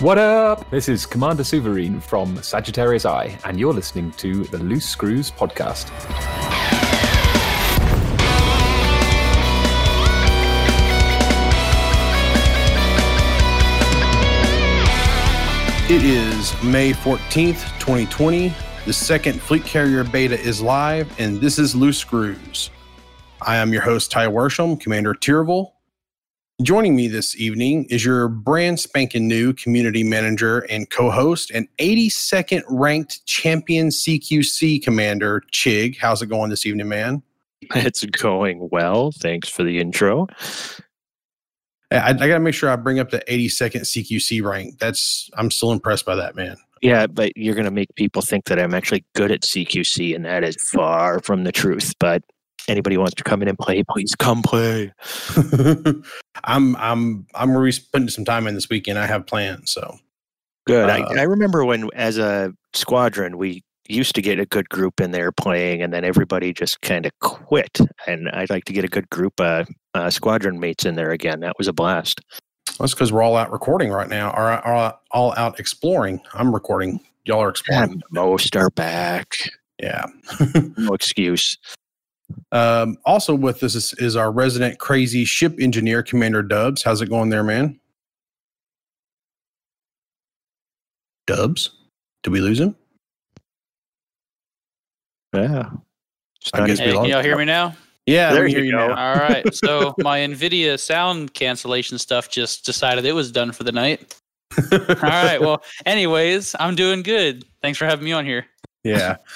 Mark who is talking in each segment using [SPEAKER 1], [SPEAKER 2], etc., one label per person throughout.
[SPEAKER 1] What up? This is Commander Suverine from Sagittarius Eye, and you're listening to the Loose Screws podcast.
[SPEAKER 2] It is May 14th, 2020. The second Fleet Carrier beta is live, and this is Loose Screws. I am your host, Ty Worsham, Commander Tyrville. Joining me this evening is your brand spanking new community manager and co host, and 82nd ranked champion CQC commander, Chig. How's it going this evening, man?
[SPEAKER 3] It's going well. Thanks for the intro.
[SPEAKER 2] I, I got to make sure I bring up the 82nd CQC rank. That's I'm still impressed by that, man.
[SPEAKER 3] Yeah, but you're going to make people think that I'm actually good at CQC, and that is far from the truth. But anybody wants to come in and play, please come play.
[SPEAKER 2] I'm I'm I'm really putting some time in this weekend. I have plans, so
[SPEAKER 3] Good.
[SPEAKER 2] Uh,
[SPEAKER 3] I, I remember when, as a squadron, we used to get a good group in there playing, and then everybody just kind of quit. And I'd like to get a good group of uh, squadron mates in there again. That was a blast.
[SPEAKER 2] that's because we're all out recording right now, or, or all out exploring. I'm recording. Y'all are exploring.
[SPEAKER 3] And most are back.
[SPEAKER 2] Yeah.
[SPEAKER 3] No excuse.
[SPEAKER 2] Um, also with us is, is our resident crazy ship engineer, Commander Dubs. How's it going there, man? Dubs? Did we lose him?
[SPEAKER 3] Yeah.
[SPEAKER 2] I guess
[SPEAKER 4] Hey,
[SPEAKER 2] we
[SPEAKER 4] can y'all hear me now?
[SPEAKER 2] Yeah,
[SPEAKER 3] There
[SPEAKER 2] we hear
[SPEAKER 3] you
[SPEAKER 2] you
[SPEAKER 3] go.
[SPEAKER 2] now.
[SPEAKER 4] All right. So my NVIDIA sound cancellation stuff just decided it was done for the night. All right. Well, anyways, I'm doing good. Thanks for having me on here.
[SPEAKER 2] yeah.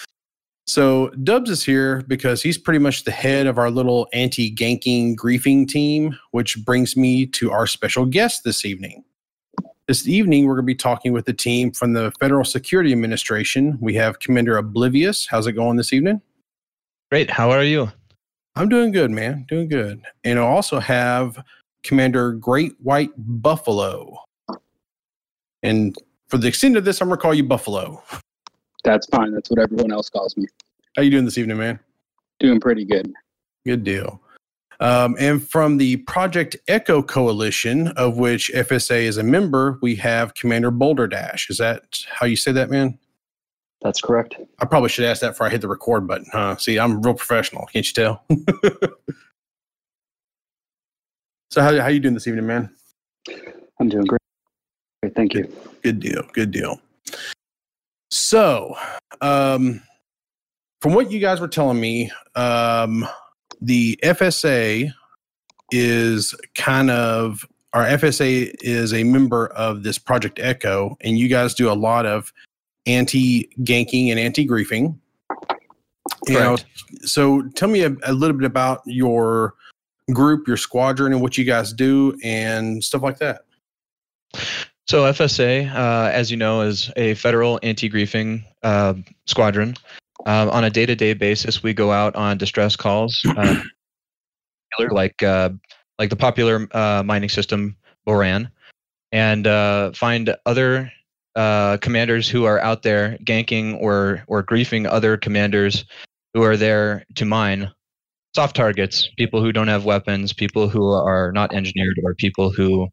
[SPEAKER 2] So Dubs is here because he's pretty much the head of our little anti-ganking griefing team, which brings me to our special guest this evening. This evening, we're going to be talking with the team from the Federal Security Administration. We have Commander Oblivious. How's it going this evening?
[SPEAKER 5] Great. How are you?
[SPEAKER 2] I'm doing good, man. Doing good. And I also have Commander Great White Buffalo. And for the extent of this, I'm going to call you Buffalo.
[SPEAKER 6] That's fine. That's what everyone else calls me.
[SPEAKER 2] How you doing this evening, man?
[SPEAKER 6] Doing pretty good.
[SPEAKER 2] Good deal. Um, and from the Project Echo Coalition, of which FSA is a member, we have Commander Boulder Dash. Is that how you say that, man?
[SPEAKER 6] That's correct.
[SPEAKER 2] I probably should ask that before I hit the record button, huh? See, I'm real professional. Can't you tell? so how how you doing this evening, man?
[SPEAKER 6] I'm doing great. Great. Thank you.
[SPEAKER 2] Good deal. Good deal. So, um, from what you guys were telling me, um, the FSA is kind of our FSA is a member of this Project Echo, and you guys do a lot of anti ganking and anti griefing. Know, so tell me a, a little bit about your group, your squadron, and what you guys do, and stuff like that.
[SPEAKER 5] So FSA, uh, as you know, is a federal anti-griefing uh, squadron. Uh, on a day-to-day basis, we go out on distress calls, uh, like uh, like the popular uh, mining system Borann, and uh, find other uh, commanders who are out there ganking or or griefing other commanders who are there to mine soft targets, people who don't have weapons, people who are not engineered, or people who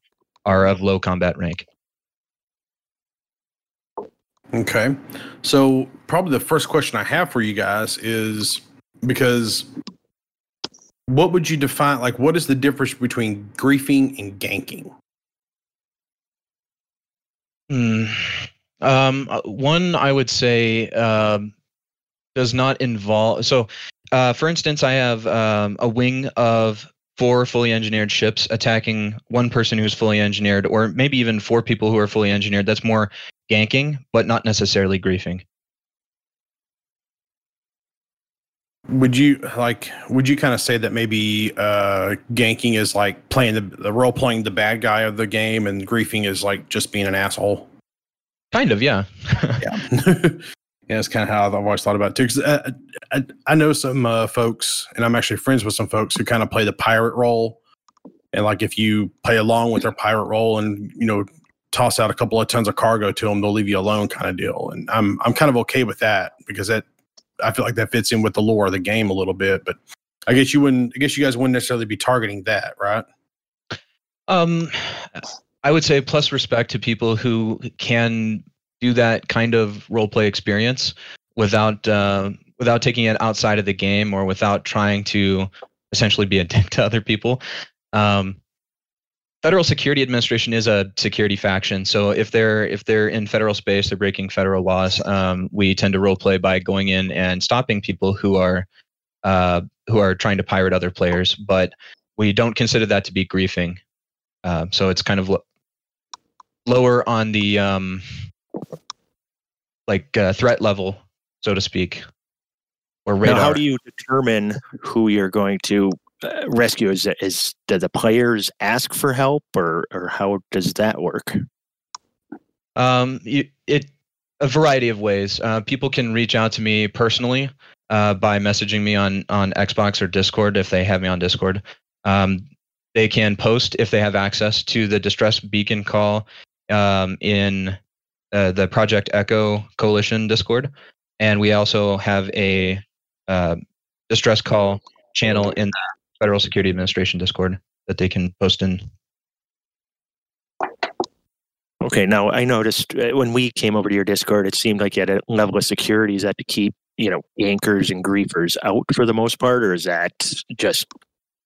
[SPEAKER 5] are of low combat rank.
[SPEAKER 2] Okay. So, probably the first question I have for you guys is because what would you define like what is the difference between griefing and ganking?
[SPEAKER 5] Hmm. Um, uh, one I would say um, does not involve. So, uh, for instance, I have um, a wing of four fully engineered ships attacking one person who's fully engineered, or maybe even four people who are fully engineered. That's more ganking, but not necessarily griefing.
[SPEAKER 2] Would you like would you kind of say that maybe uh ganking is like playing the, the role playing the bad guy of the game and griefing is like just being an asshole?
[SPEAKER 5] Kind of, yeah.
[SPEAKER 2] yeah. yeah, that's kind of how I've always thought about it too. Because I, I, I know some uh, folks, and I'm actually friends with some folks who kind of play the pirate role. And like, if you play along with their pirate role, and you know, toss out a couple of tons of cargo to them, they'll leave you alone, kind of deal. And I'm I'm kind of okay with that because that I feel like that fits in with the lore of the game a little bit. But I guess you wouldn't. I guess you guys wouldn't necessarily be targeting that, right?
[SPEAKER 5] Um, I would say plus respect to people who can do that kind of role play experience without uh, without taking it outside of the game or without trying to essentially be a dick to other people. Um, Federal Security Administration is a security faction, so if they're if they're in federal space, they're breaking federal laws. Um, we tend to role play by going in and stopping people who are uh, who are trying to pirate other players, but we don't consider that to be griefing. Uh, so it's kind of lo- lower on the um, like uh, threat level, so to speak, or radar.
[SPEAKER 3] Now, how do you determine who you're going to rescue? Is is do the players ask for help, or or how does that work?
[SPEAKER 5] Um, you, it a variety of ways. Uh, people can reach out to me personally uh, by messaging me on on Xbox or Discord if they have me on Discord. Um, they can post if they have access to the distress beacon call um, in uh, the Project Echo Coalition Discord, and we also have a uh, distress call channel in Federal Security Administration Discord that they can post in.
[SPEAKER 3] Okay, now I noticed uh, when we came over to your Discord, it seemed like you had a level of security. Is that to keep you know gankers and griefers out for the most part, or is that just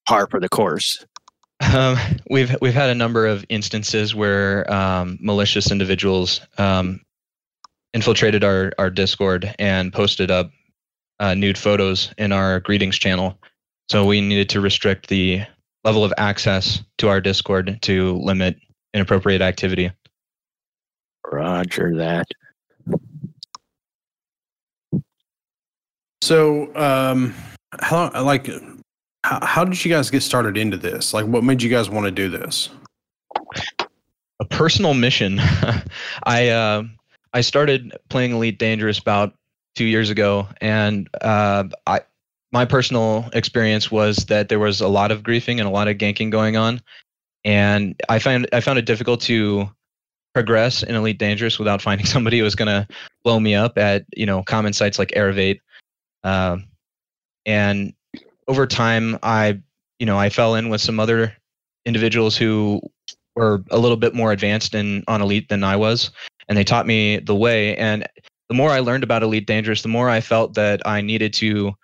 [SPEAKER 3] par for the course?
[SPEAKER 5] Um, we've we've had a number of instances where um, malicious individuals um, infiltrated our our Discord and posted up uh, nude photos in our greetings channel. So we needed to restrict the level of access to our Discord to limit inappropriate activity.
[SPEAKER 3] Roger that.
[SPEAKER 2] So, um, how like how, how did you guys get started into this? Like, what made you guys want to do this?
[SPEAKER 5] A personal mission. I uh, I started playing Elite Dangerous about two years ago, and uh, I my personal experience was that there was a lot of griefing and a lot of ganking going on, and I found I found it difficult to progress in Elite Dangerous without finding somebody who was going to blow me up at you know common sites like Eravate. Uh, and over time, I you know I fell in with some other individuals who were a little bit more advanced in on Elite than I was, and they taught me the way. And the more I learned about Elite Dangerous, the more I felt that I needed to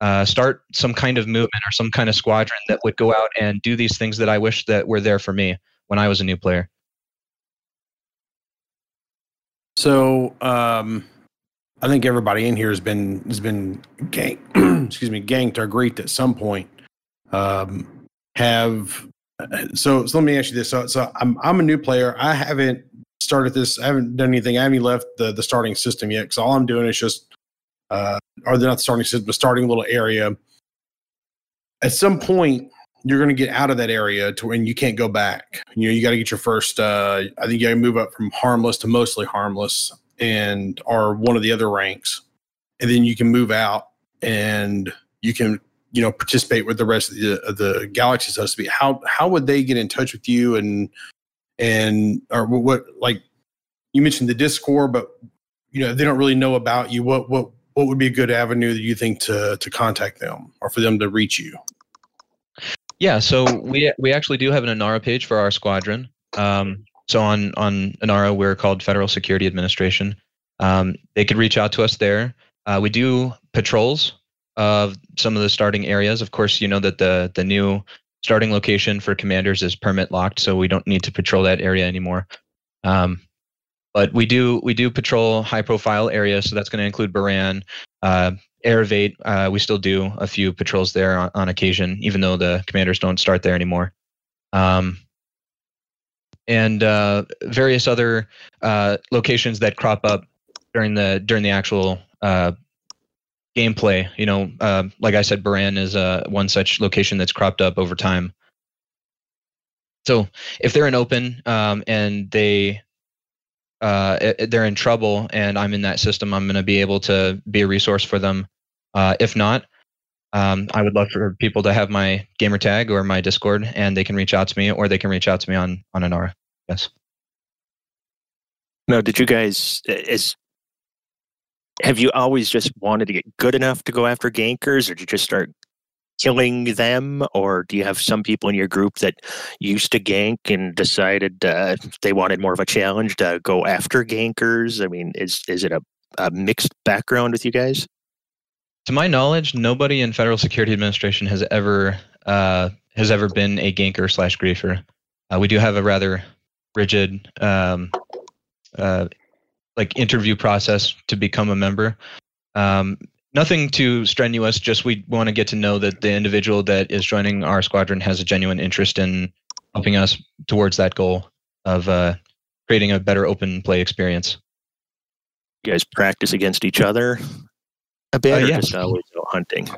[SPEAKER 5] uh, start some kind of movement or some kind of squadron that would go out and do these things that I wish that were there for me when I was a new player.
[SPEAKER 2] So, um, I think everybody in here has been has been ganked, excuse me, ganked or griefed at some point. Um, have so, so let me ask you this. So, so I'm I'm a new player. I haven't started this. I haven't done anything. I haven't left the the starting system yet. Because all I'm doing is just, uh, or they're not starting system, but starting a little area. At some point, you're going to get out of that area to when you can't go back. You know, you got to get your first. Uh, I think you got to move up from harmless to mostly harmless, and or one of the other ranks, and then you can move out and you can you know participate with the rest of the, of the galaxy, so to speak. How how would they get in touch with you and and or what like you mentioned the Discord, but you know they don't really know about you. What what what would be a good avenue that you think to to contact them or for them to reach you?
[SPEAKER 5] Yeah, so we we actually do have an Inara page for our squadron. Um, so on on Inara, we're called Federal Security Administration. Um, they could reach out to us there. Uh, we do patrols of some of the starting areas. Of course, you know that the the new starting location for commanders is permit locked, so we don't need to patrol that area anymore. Um, but we do we do patrol high profile areas, so that's going to include Borann, uh, Eravate. Uh, we still do a few patrols there on, on, occasion, even though the commanders don't start there anymore. Um, and uh, various other uh, locations that crop up during the during the actual uh, gameplay. You know, uh, like I said, Borann is uh, one such location that's cropped up over time. So if they're in open um, and they uh, they're in trouble and I'm in that system, I'm going to be able to be a resource for them. Uh, if not, um, I would love for people to have my gamer tag or my Discord, and they can reach out to me, or they can reach out to me on on Inara. Yes.
[SPEAKER 3] Now, did you guys is have you always just wanted to get good enough to go after gankers, or did you just start killing them, or do you have some people in your group that used to gank and decided uh, they wanted more of a challenge to go after gankers? I mean, is is it a, a mixed background with you guys?
[SPEAKER 5] To my knowledge, nobody in Federal Security Administration has ever uh, has ever been a ganker slash griefer. Uh, we do have a rather rigid um, uh, like interview process to become a member. Um, nothing too strenuous. Just we want to get to know that the individual that is joining our squadron has a genuine interest in helping us towards that goal of uh, creating a better open play experience.
[SPEAKER 3] You guys practice against each other a bit,
[SPEAKER 5] Uh, yes.
[SPEAKER 3] just always hunting?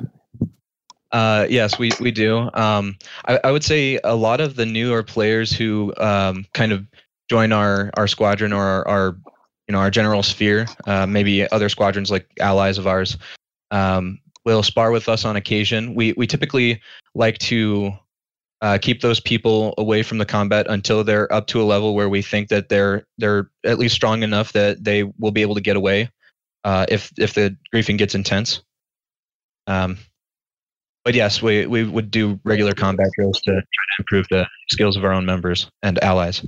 [SPEAKER 5] Uh, yes, we we do. Um, I, I would say a lot of the newer players who um, kind of join our our squadron or our, our you know our general sphere, uh, maybe other squadrons like allies of ours, um, will spar with us on occasion. We we typically like to uh, keep those people away from the combat until they're up to a level where we think that they're they're at least strong enough that they will be able to get away uh, if if the griefing gets intense. Um, but yes, we, we would do regular combat drills to try to improve the skills of our own members and allies.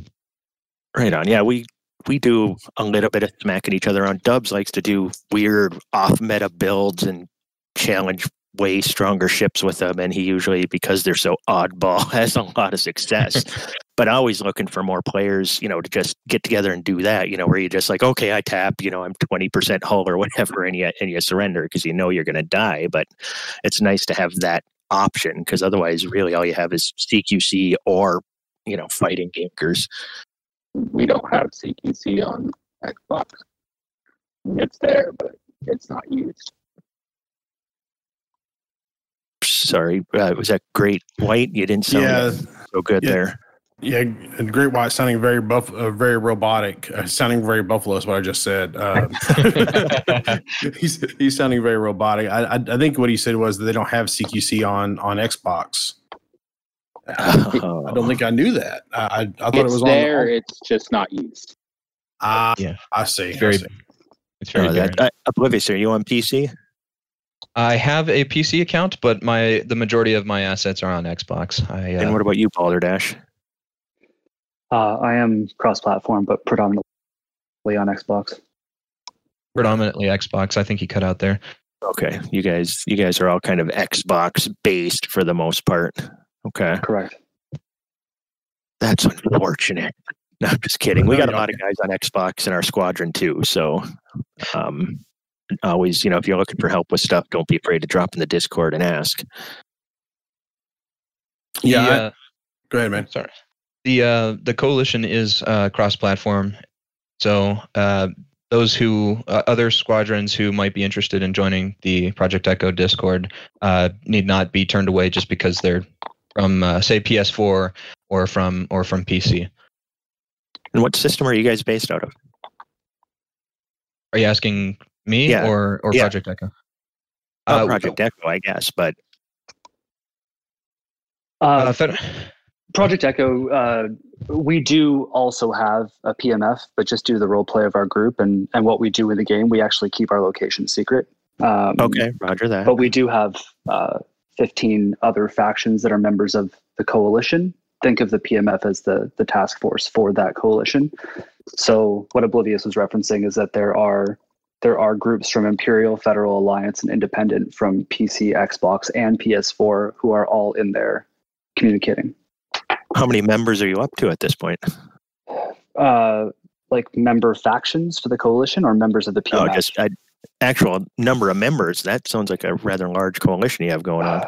[SPEAKER 3] Right on. Yeah, we we do a little bit of smacking each other on. Dubs likes to do weird off meta builds and challenge way stronger ships with them, and he usually because they're so oddball has a lot of success. but always looking for more players, you know, to just get together and do that. You know, where you just like, okay, I tap, you know, I'm twenty percent hull or whatever, and you and you surrender because you know you're going to die. But it's nice to have that option because otherwise, really, all you have is CQC or you know fighting gankers.
[SPEAKER 6] We don't have CQC on Xbox. It's there, but it's not used.
[SPEAKER 3] sorry, uh, was that Great White? You didn't sound
[SPEAKER 2] Yeah,
[SPEAKER 3] so good
[SPEAKER 2] yeah.
[SPEAKER 3] there.
[SPEAKER 2] yeah. and Great White sounding very buff, uh, very robotic, uh, sounding very buffalo is what I just said. Uh, he's he's sounding very robotic. I, I I think what he said was that they don't have CQC on on Xbox. I don't think I knew that. I I, I thought it
[SPEAKER 6] it's
[SPEAKER 2] was
[SPEAKER 6] there,
[SPEAKER 2] on.
[SPEAKER 6] it's just not used.
[SPEAKER 2] Ah,
[SPEAKER 5] Yeah.
[SPEAKER 2] I see. I
[SPEAKER 5] Very-
[SPEAKER 2] see.
[SPEAKER 5] It's very
[SPEAKER 3] Uh, that, uh, Oblivious, are you on PC?
[SPEAKER 5] I have a PC account, but my the majority of my assets are on Xbox. I
[SPEAKER 3] And
[SPEAKER 5] uh,
[SPEAKER 3] what about you, Balderdash?
[SPEAKER 6] Uh, I am cross-platform, but predominantly on Xbox.
[SPEAKER 5] predominantly Xbox. I think he cut out there.
[SPEAKER 3] Okay, you guys, you guys are all kind of Xbox based for the most part. Okay,
[SPEAKER 6] Correct.
[SPEAKER 3] that's unfortunate. No, I'm just kidding. We got a lot of guys on Xbox in our squadron too. So, um, always, you know, if you're looking for help with stuff, don't be afraid to drop in the Discord and ask.
[SPEAKER 2] Yeah,
[SPEAKER 5] The,
[SPEAKER 2] I-
[SPEAKER 5] uh,
[SPEAKER 2] Go ahead, man.
[SPEAKER 5] sorry. The uh, the coalition is uh, cross-platform, so uh, those who uh, other squadrons who might be interested in joining the Project Echo Discord uh, need not be turned away just because they're from uh, say PS4 or from or from PC.
[SPEAKER 3] And what system are you guys based out of?
[SPEAKER 5] Are you asking me
[SPEAKER 3] Yeah.
[SPEAKER 5] or or
[SPEAKER 3] Yeah.
[SPEAKER 5] Project Echo?
[SPEAKER 3] Uh,
[SPEAKER 5] Uh,
[SPEAKER 3] Project Echo, I guess, but
[SPEAKER 6] Uh,
[SPEAKER 5] Uh, Fed-
[SPEAKER 6] Project Echo, uh, we do also have a PMF, but just due to the role play of our group and, and what we do in the game, we actually keep our location secret. Um,
[SPEAKER 3] okay, Roger that.
[SPEAKER 6] But we do have uh, 15 other factions that are members of the coalition. Think of the PMF as the, the task force for that coalition. So what Oblivious was referencing is that there are there are groups from Imperial, Federal Alliance, and Independent from PC, Xbox, and PS4 who are all in there communicating.
[SPEAKER 3] How many members are you up to at this point?
[SPEAKER 6] Uh, like member factions for the coalition or members of the PMF?
[SPEAKER 3] Oh, just uh, actual number of members. That sounds like a rather large coalition you have going on.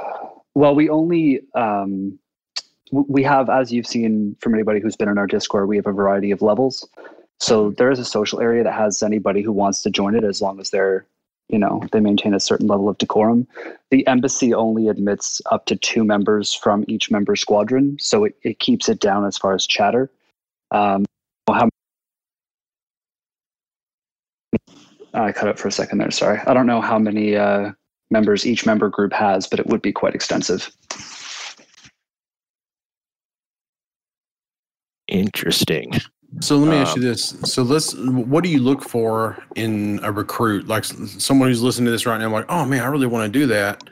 [SPEAKER 6] Well, we only um, we have, as you've seen from anybody who's been in our Discord, we have a variety of levels. So there is a social area that has anybody who wants to join it, as long as they're, you know, they maintain a certain level of decorum. The embassy only admits up to two members from each member squadron, so it, it keeps it down as far as chatter. Um, how I cut it for a second there. Sorry, I don't know how many uh, members each member group has, but it would be quite extensive.
[SPEAKER 3] Interesting.
[SPEAKER 2] So let me ask
[SPEAKER 3] Um,
[SPEAKER 2] you this. So let's. What do you look for in a recruit? Like someone who's listening to this right now, like, oh man, I really want to do that.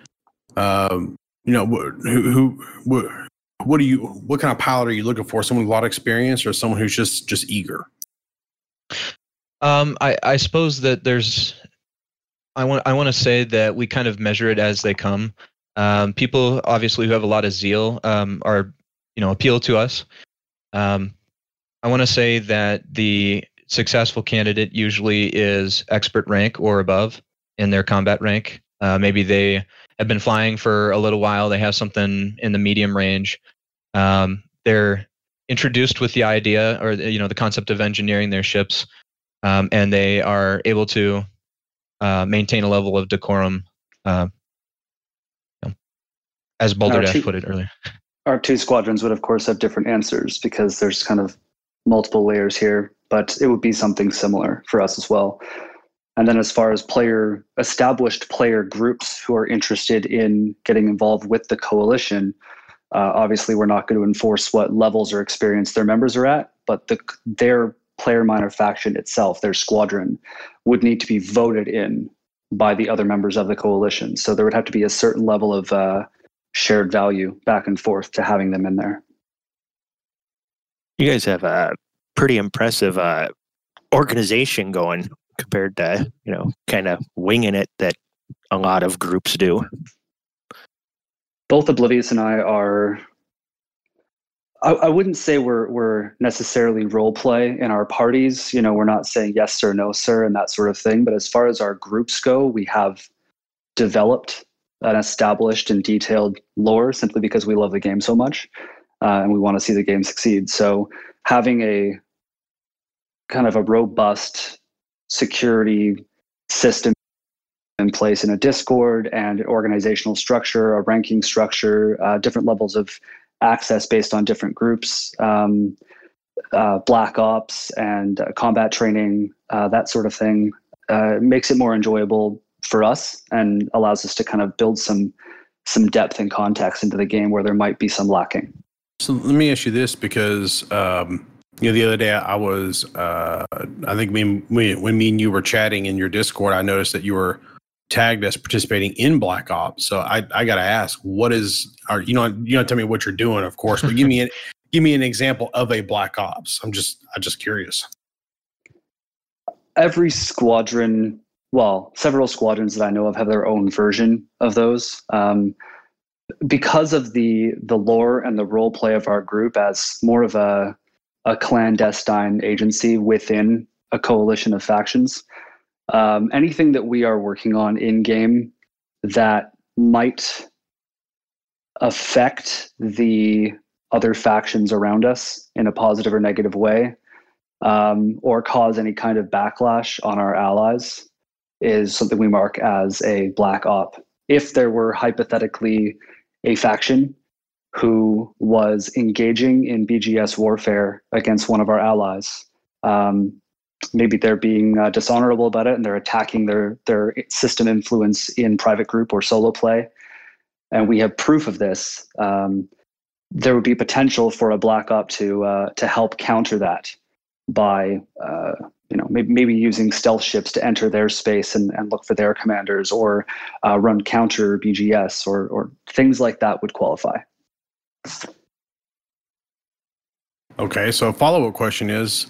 [SPEAKER 2] Um, you know, wh- who, who, what do you, what kind of pilot are you looking for? Someone with a lot of experience, or someone who's just just eager?
[SPEAKER 5] Um, I, I suppose that there's, I want I want to say that we kind of measure it as they come. Um, people obviously who have a lot of zeal um, are, you know, appeal to us. Um, I want to say that the successful candidate usually is expert rank or above in their combat rank. Uh, maybe they have been flying for a little while. They have something in the medium range. Um, they're introduced with the idea or you know the concept of engineering their ships, um, and they are able to uh, maintain a level of decorum, uh, you know, as Boulder Dash put it earlier.
[SPEAKER 6] Our two squadrons would, of course, have different answers because there's kind of multiple layers here, but it would be something similar for us as well. And then, as far as player established player groups who are interested in getting involved with the coalition, uh, obviously we're not going to enforce what levels or experience their members are at, but the, their player minor faction itself, their squadron, would need to be voted in by the other members of the coalition. So there would have to be a certain level of uh, shared value back and forth to having them in there.
[SPEAKER 3] You guys have a pretty impressive uh, organization going compared to you know kind of winging it that a lot of groups do
[SPEAKER 6] both oblivious and i are I, I, wouldn't say we're we're necessarily role play in our parties. You know we're not saying yes sir no sir and that sort of thing. But as far as our groups go we have developed an established and detailed lore simply because we love the game so much uh, and we want to see the game succeed. So having a kind of a robust security system in place in a Discord and an organizational structure, a ranking structure, uh, different levels of access based on different groups, um, uh, black ops and uh, combat training, uh, that sort of thing, uh, makes it more enjoyable for us and allows us to kind of build some some depth and context into the game where there might be some lacking.
[SPEAKER 2] So let me ask you this because um, you know, the other day I was, uh, I think when, when me and you were chatting in your Discord, I noticed that you were tagged as participating in Black Ops. So I, I got to ask, what is, are you know, you don't tell me what you're doing, of course, but give me an, give me an example of a Black Ops. I'm just, I'm just curious.
[SPEAKER 6] Every squadron, well, several squadrons that I know of have their own version of those. Um, because of the the lore and the role play of our group as more of a a clandestine agency within a coalition of factions. Um, anything that we are working on in game that might affect the other factions around us in a positive or negative way, um, or cause any kind of backlash on our allies, is something we mark as a black op. If there were hypothetically a faction who was engaging in BGS warfare against one of our allies. Um, maybe they're being uh, dishonorable about it and they're attacking their their system influence in private group or solo play, and we have proof of this. Um, there would be potential for a black op to uh, to help counter that by uh, you know maybe, maybe using stealth ships to enter their space and, and look for their commanders or uh, run counter BGS or or things like that would qualify.
[SPEAKER 2] Okay, so a follow up question is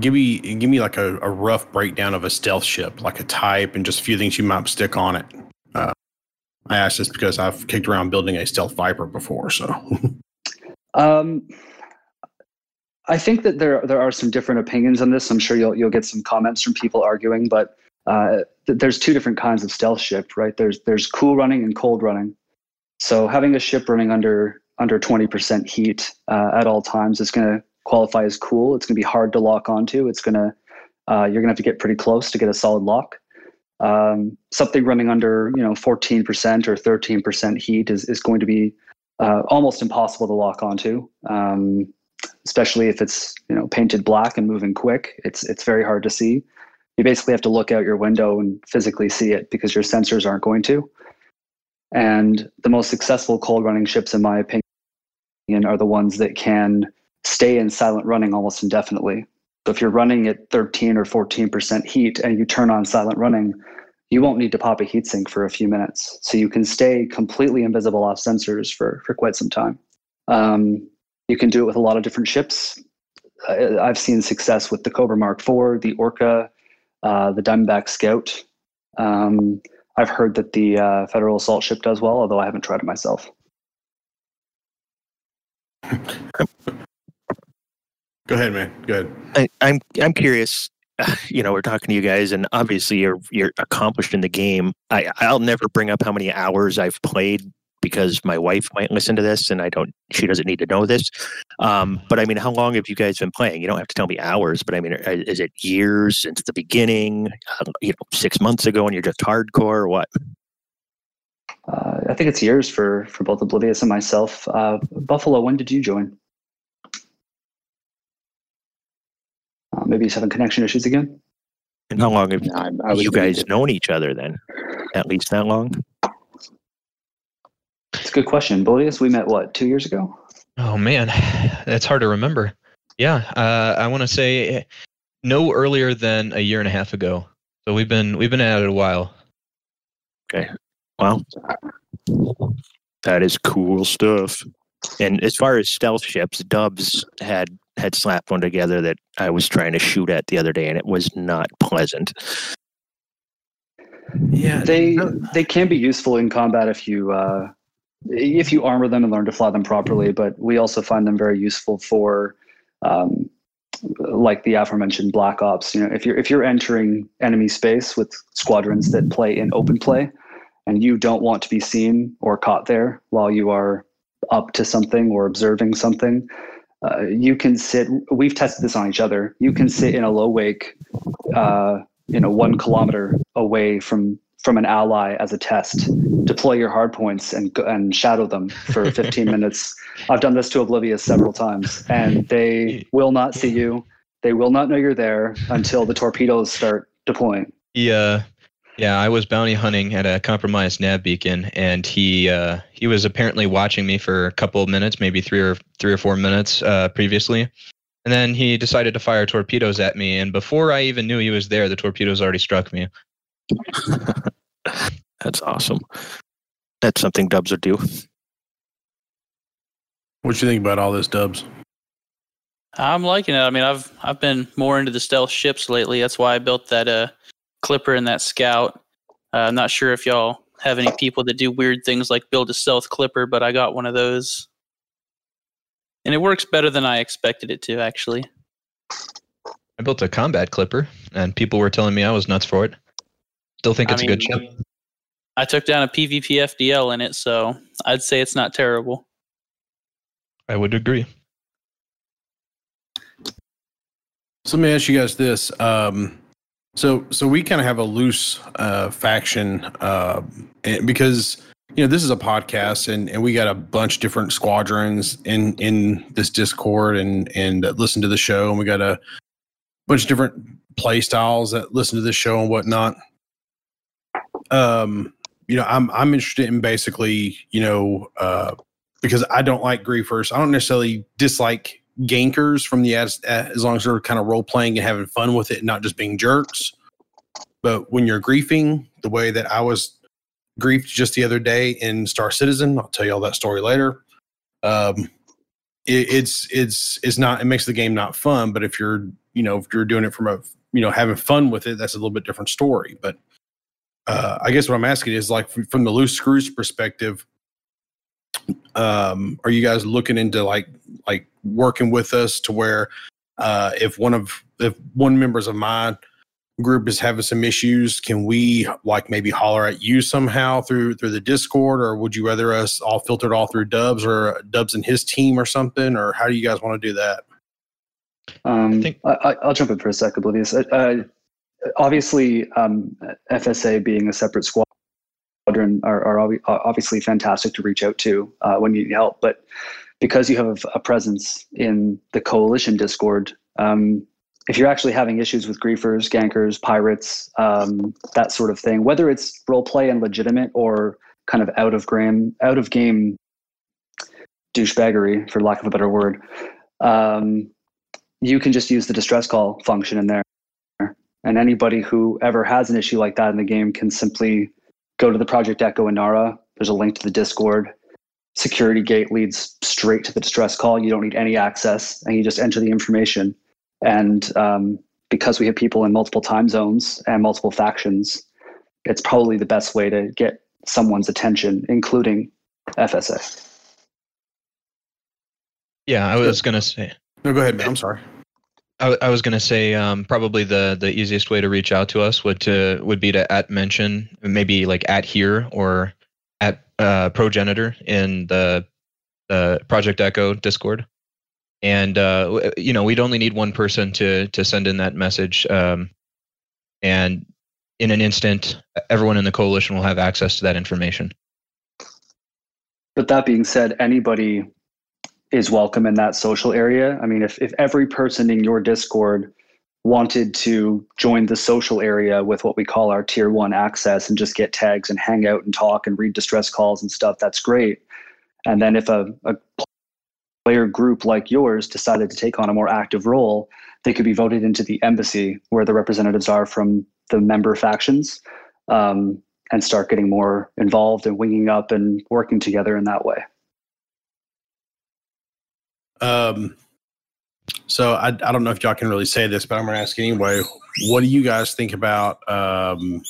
[SPEAKER 2] give me give me like a, a, rough breakdown of a stealth ship, like a type and just a few things you might stick on it. Uh, I ask this because I've kicked around building a stealth viper before, so
[SPEAKER 6] um I think that there there are some different opinions on this. I'm sure you'll you'll get some comments from people arguing, but uh, th- there's two different kinds of stealth ship, right? There's there's cool running and cold running. So having a ship running under under 20% heat uh, at all times is going to qualify as cool. It's going to be hard to lock onto. It's going to uh, you're going to have to get pretty close to get a solid lock. Um, something running under you know 14% or 13% heat is is going to be uh, almost impossible to lock onto. Um, especially if it's you know painted black and moving quick. It's it's very hard to see. You basically have to look out your window and physically see it because your sensors aren't going to. And the most successful cold running ships, in my opinion, are the ones that can stay in silent running almost indefinitely. So if you're running at 13 or 14% heat and you turn on silent running, you won't need to pop a heatsink for a few minutes. So you can stay completely invisible off sensors for, for quite some time. Um, you can do it with a lot of different ships. Uh, I've seen success with the Cobra Mark IV, the Orca, uh, the Diamondback Scout. Um, I've heard that the uh, Federal Assault Ship does well, although I haven't tried it myself.
[SPEAKER 2] Go ahead, man. Go ahead.
[SPEAKER 3] I, I'm I'm curious. You know, we're talking to you guys, and obviously you're you're accomplished in the game. I I'll never bring up how many hours I've played because my wife might listen to this, and I don't. She doesn't need to know this. Um, but I mean, how long have you guys been playing? You don't have to tell me hours, but I mean, is it years since the beginning? Uh, you know, six months ago, and you're just hardcore, or what?
[SPEAKER 6] Uh, I think it's years for for both Oblivious and myself. Uh, Buffalo, when did you join? Uh, maybe he's having connection issues again.
[SPEAKER 3] And how long have
[SPEAKER 6] No, I- I
[SPEAKER 3] you guys
[SPEAKER 6] muted.
[SPEAKER 3] known each other then? At least that long?
[SPEAKER 6] It's a good question. Oblivious, we met what two years ago?
[SPEAKER 5] Oh man, that's hard to remember. Yeah, uh, I want to say no earlier than a year and a half ago. So we've been we've been at it a while. Okay.
[SPEAKER 3] Wow. That is cool stuff. And as far as stealth ships, Dubs had had slapped one together that I was trying to shoot at the other day, and it was not pleasant.
[SPEAKER 2] Yeah,
[SPEAKER 6] They they can be useful in combat if you uh, if you armor them and learn to fly them properly. But we also find them very useful for um, like the aforementioned black ops. You know, if you're if you're entering enemy space with squadrons that play in open play, and you don't want to be seen or caught there while you are up to something or observing something. Uh, you can sit. We've tested this on each other. You can sit in a low wake, uh, you know, one kilometer away from from an ally as a test. Deploy your hard points and go- and shadow them for 15 minutes. I've done this to Oblivious several times, and they will not see you. They will not know you're there until the torpedoes start deploying.
[SPEAKER 5] He, uh, yeah, I was bounty hunting at a compromised nav beacon, and he uh, he was apparently watching me for a couple of minutes, maybe three or three or four minutes uh, previously, and then he decided to fire torpedoes at me. And before I even knew he was there, the torpedoes already struck me.
[SPEAKER 3] That's awesome. That's something Dubs would do.
[SPEAKER 2] What you think about all this, Dubs?
[SPEAKER 4] I'm liking it. I mean, I've I've been more into the stealth ships lately. That's why I built that uh clipper and that scout. Uh, I'm not sure if y'all have any people that do weird things like build a stealth clipper, but I got one of those, and it works better than I expected it to. Actually,
[SPEAKER 5] I built a combat clipper, and people were telling me I was nuts for it. Still think
[SPEAKER 4] I
[SPEAKER 5] it's a good
[SPEAKER 4] mean,
[SPEAKER 5] ship.
[SPEAKER 4] I took down a PvP FDL in it, so I'd say it's not terrible.
[SPEAKER 5] I would agree.
[SPEAKER 2] So let me ask you guys this. Um, so so we kind of have a loose uh, faction uh, because you know this is a podcast and, and we got a bunch of different squadrons in in this Discord and and listen to the show and we got a bunch of different play styles that listen to the show and whatnot. Um, you know, I'm I'm interested in basically you know uh, because I don't like griefers. I don't necessarily dislike gankers from the as as long as they're kind of role playing and having fun with it and not just being jerks. But when you're griefing, the way that I was griefed just the other day in Star Citizen, I'll tell you all that story later. Um, it, it's it's it's not it makes the game not fun. But if you're you know if you're doing it from a you know having fun with it, that's a little bit different story. But uh, I guess what I'm asking is like from, from the loose screws perspective, um, are you guys looking into like like working with us to where uh, if one of if one members of my group is having some issues, can we like maybe holler at you somehow through through the Discord, or would you rather us all filter it all through Dubs or Dubs and his team or something, or how do you guys want to do that?
[SPEAKER 6] Um, I
[SPEAKER 5] think-
[SPEAKER 6] I, I'll jump in for a sec, Oblivious. Uh, uh, obviously, um, FSA being a separate squadron are, are are obviously fantastic to reach out to uh, when you need help. But because you have a presence in the coalition Discord, um, if you're actually having issues with griefers, gankers, pirates, um, that sort of thing, whether it's role play and legitimate or kind of out of game, out of game douchebaggery, for lack of a better word, um, you can just use the distress call function in there. And anybody who ever has an issue like that in the game can simply go to the Project Echo Inara. There's a link to the Discord. Security gate leads straight to the distress call. You don't need any access, and you just enter the information. And um, because we have people in multiple time zones and multiple factions, it's probably the best way to get someone's attention, including FSA.
[SPEAKER 5] Yeah, I was gonna say.
[SPEAKER 2] No, go ahead, man. I'm sorry.
[SPEAKER 5] I, I was gonna say um, probably the the easiest way to reach out to us would to would be to at mention maybe like at here or at uh, progenitor in the the Project Echo Discord, and uh, you know we'd only need one person to to send in that message, um, and in an instant, everyone in the coalition will have access to that information.
[SPEAKER 6] But that being said, anybody is welcome in that social area. I mean, if, if every person in your Discord wanted to join the social area with what we call our tier one access and just get tags and hang out and talk and read distress calls and stuff, that's great. And then if a, a player group like yours decided to take on a more active role, they could be voted into the embassy where the representatives are from the member factions um, and start getting more involved and winging up and working together in that way.
[SPEAKER 2] Um, so I, I don't know if y'all can really say this, but I'm going to ask anyway. What do you guys think about? Um,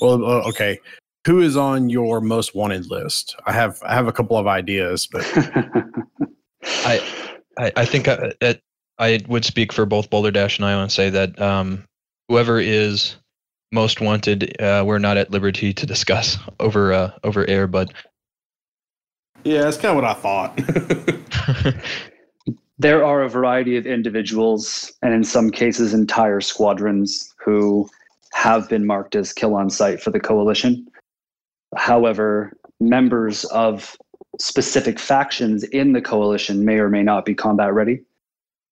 [SPEAKER 2] well, uh, okay, who is on your most wanted list? I have I have a couple of ideas, but
[SPEAKER 5] I I, I think I, that I would speak for both Boulder Dash and I and say that um, whoever is most wanted, uh, we're not at liberty to discuss over uh, over air, but
[SPEAKER 2] yeah, that's kind of what I thought.
[SPEAKER 6] there are a variety of individuals, and in some cases, entire squadrons who have been marked as kill on sight for the coalition. However, members of specific factions in the coalition may or may not be combat ready.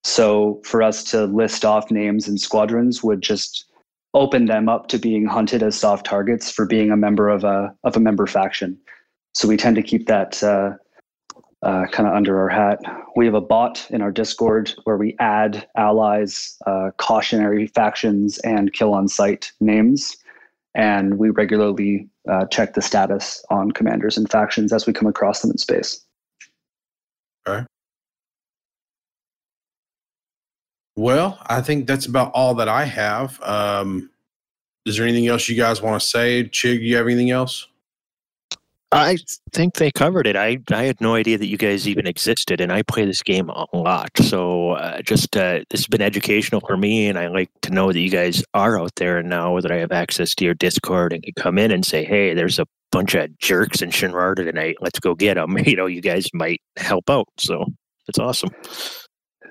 [SPEAKER 6] So, for us to list off names and squadrons would just open them up to being hunted as soft targets for being a member of a of a member faction. So we tend to keep that uh, uh, kind of under our hat. We have a bot in our Discord where we add allies, uh, cautionary factions, and kill on sight names. And we regularly uh, check the status on commanders and factions as we come across them in space.
[SPEAKER 2] Okay. Well, I think that's about all that I have. Um, is there anything else you guys want to say? Chig, you have anything else?
[SPEAKER 3] I think they covered it. I, I had no idea that you guys even existed, and I play this game a lot. So uh, just uh, this has been educational for me, and I like to know that you guys are out there. And now that I have access to your Discord and can come in and say, "Hey, there's a bunch of jerks in Shinrarta tonight. Let's go get them." You know, you guys might help out. So it's awesome.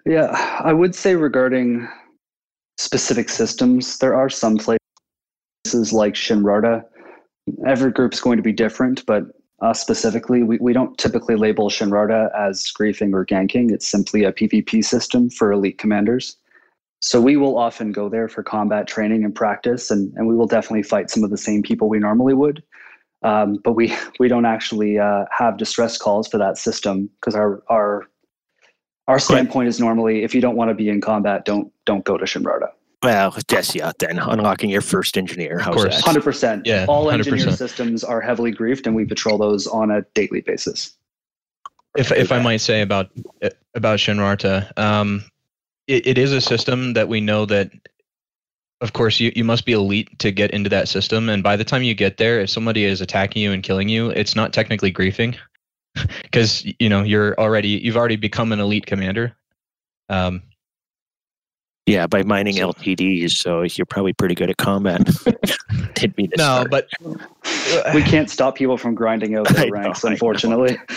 [SPEAKER 6] Yeah, I would say regarding specific systems, there are some places like Shinrarta every group's going to be different, but us specifically, we, we don't typically label Shinrarta as griefing or ganking. It's simply a PvP system for elite commanders. So we will often go there for combat training and practice, and, and we will definitely fight some of the same people we normally would. Um, but we we don't actually uh, have distress calls for that system because our our our standpoint is normally if you don't want to be in combat, don't don't go to Shinrarta.
[SPEAKER 3] Well, Jesse out then, unlocking your first engineer. How's
[SPEAKER 5] course.
[SPEAKER 3] that?
[SPEAKER 6] Hundred percent.
[SPEAKER 5] Yeah,
[SPEAKER 6] All engineer
[SPEAKER 5] 100%.
[SPEAKER 6] systems are heavily griefed, and we patrol those on a daily basis.
[SPEAKER 5] if if I might say about about Shinrarta, um, it, it is a system that we know that, of course, you, you must be elite to get into that system, and by the time you get there, if somebody is attacking you and killing you, it's not technically griefing, because you know you're already you've already become an elite commander. Um,
[SPEAKER 3] Yeah, by mining LTDs, so you're probably pretty good at combat. Didn't mean to
[SPEAKER 5] no,
[SPEAKER 3] start.
[SPEAKER 5] but
[SPEAKER 6] We can't stop people from grinding out their
[SPEAKER 3] know,
[SPEAKER 6] ranks,
[SPEAKER 3] know.
[SPEAKER 6] unfortunately.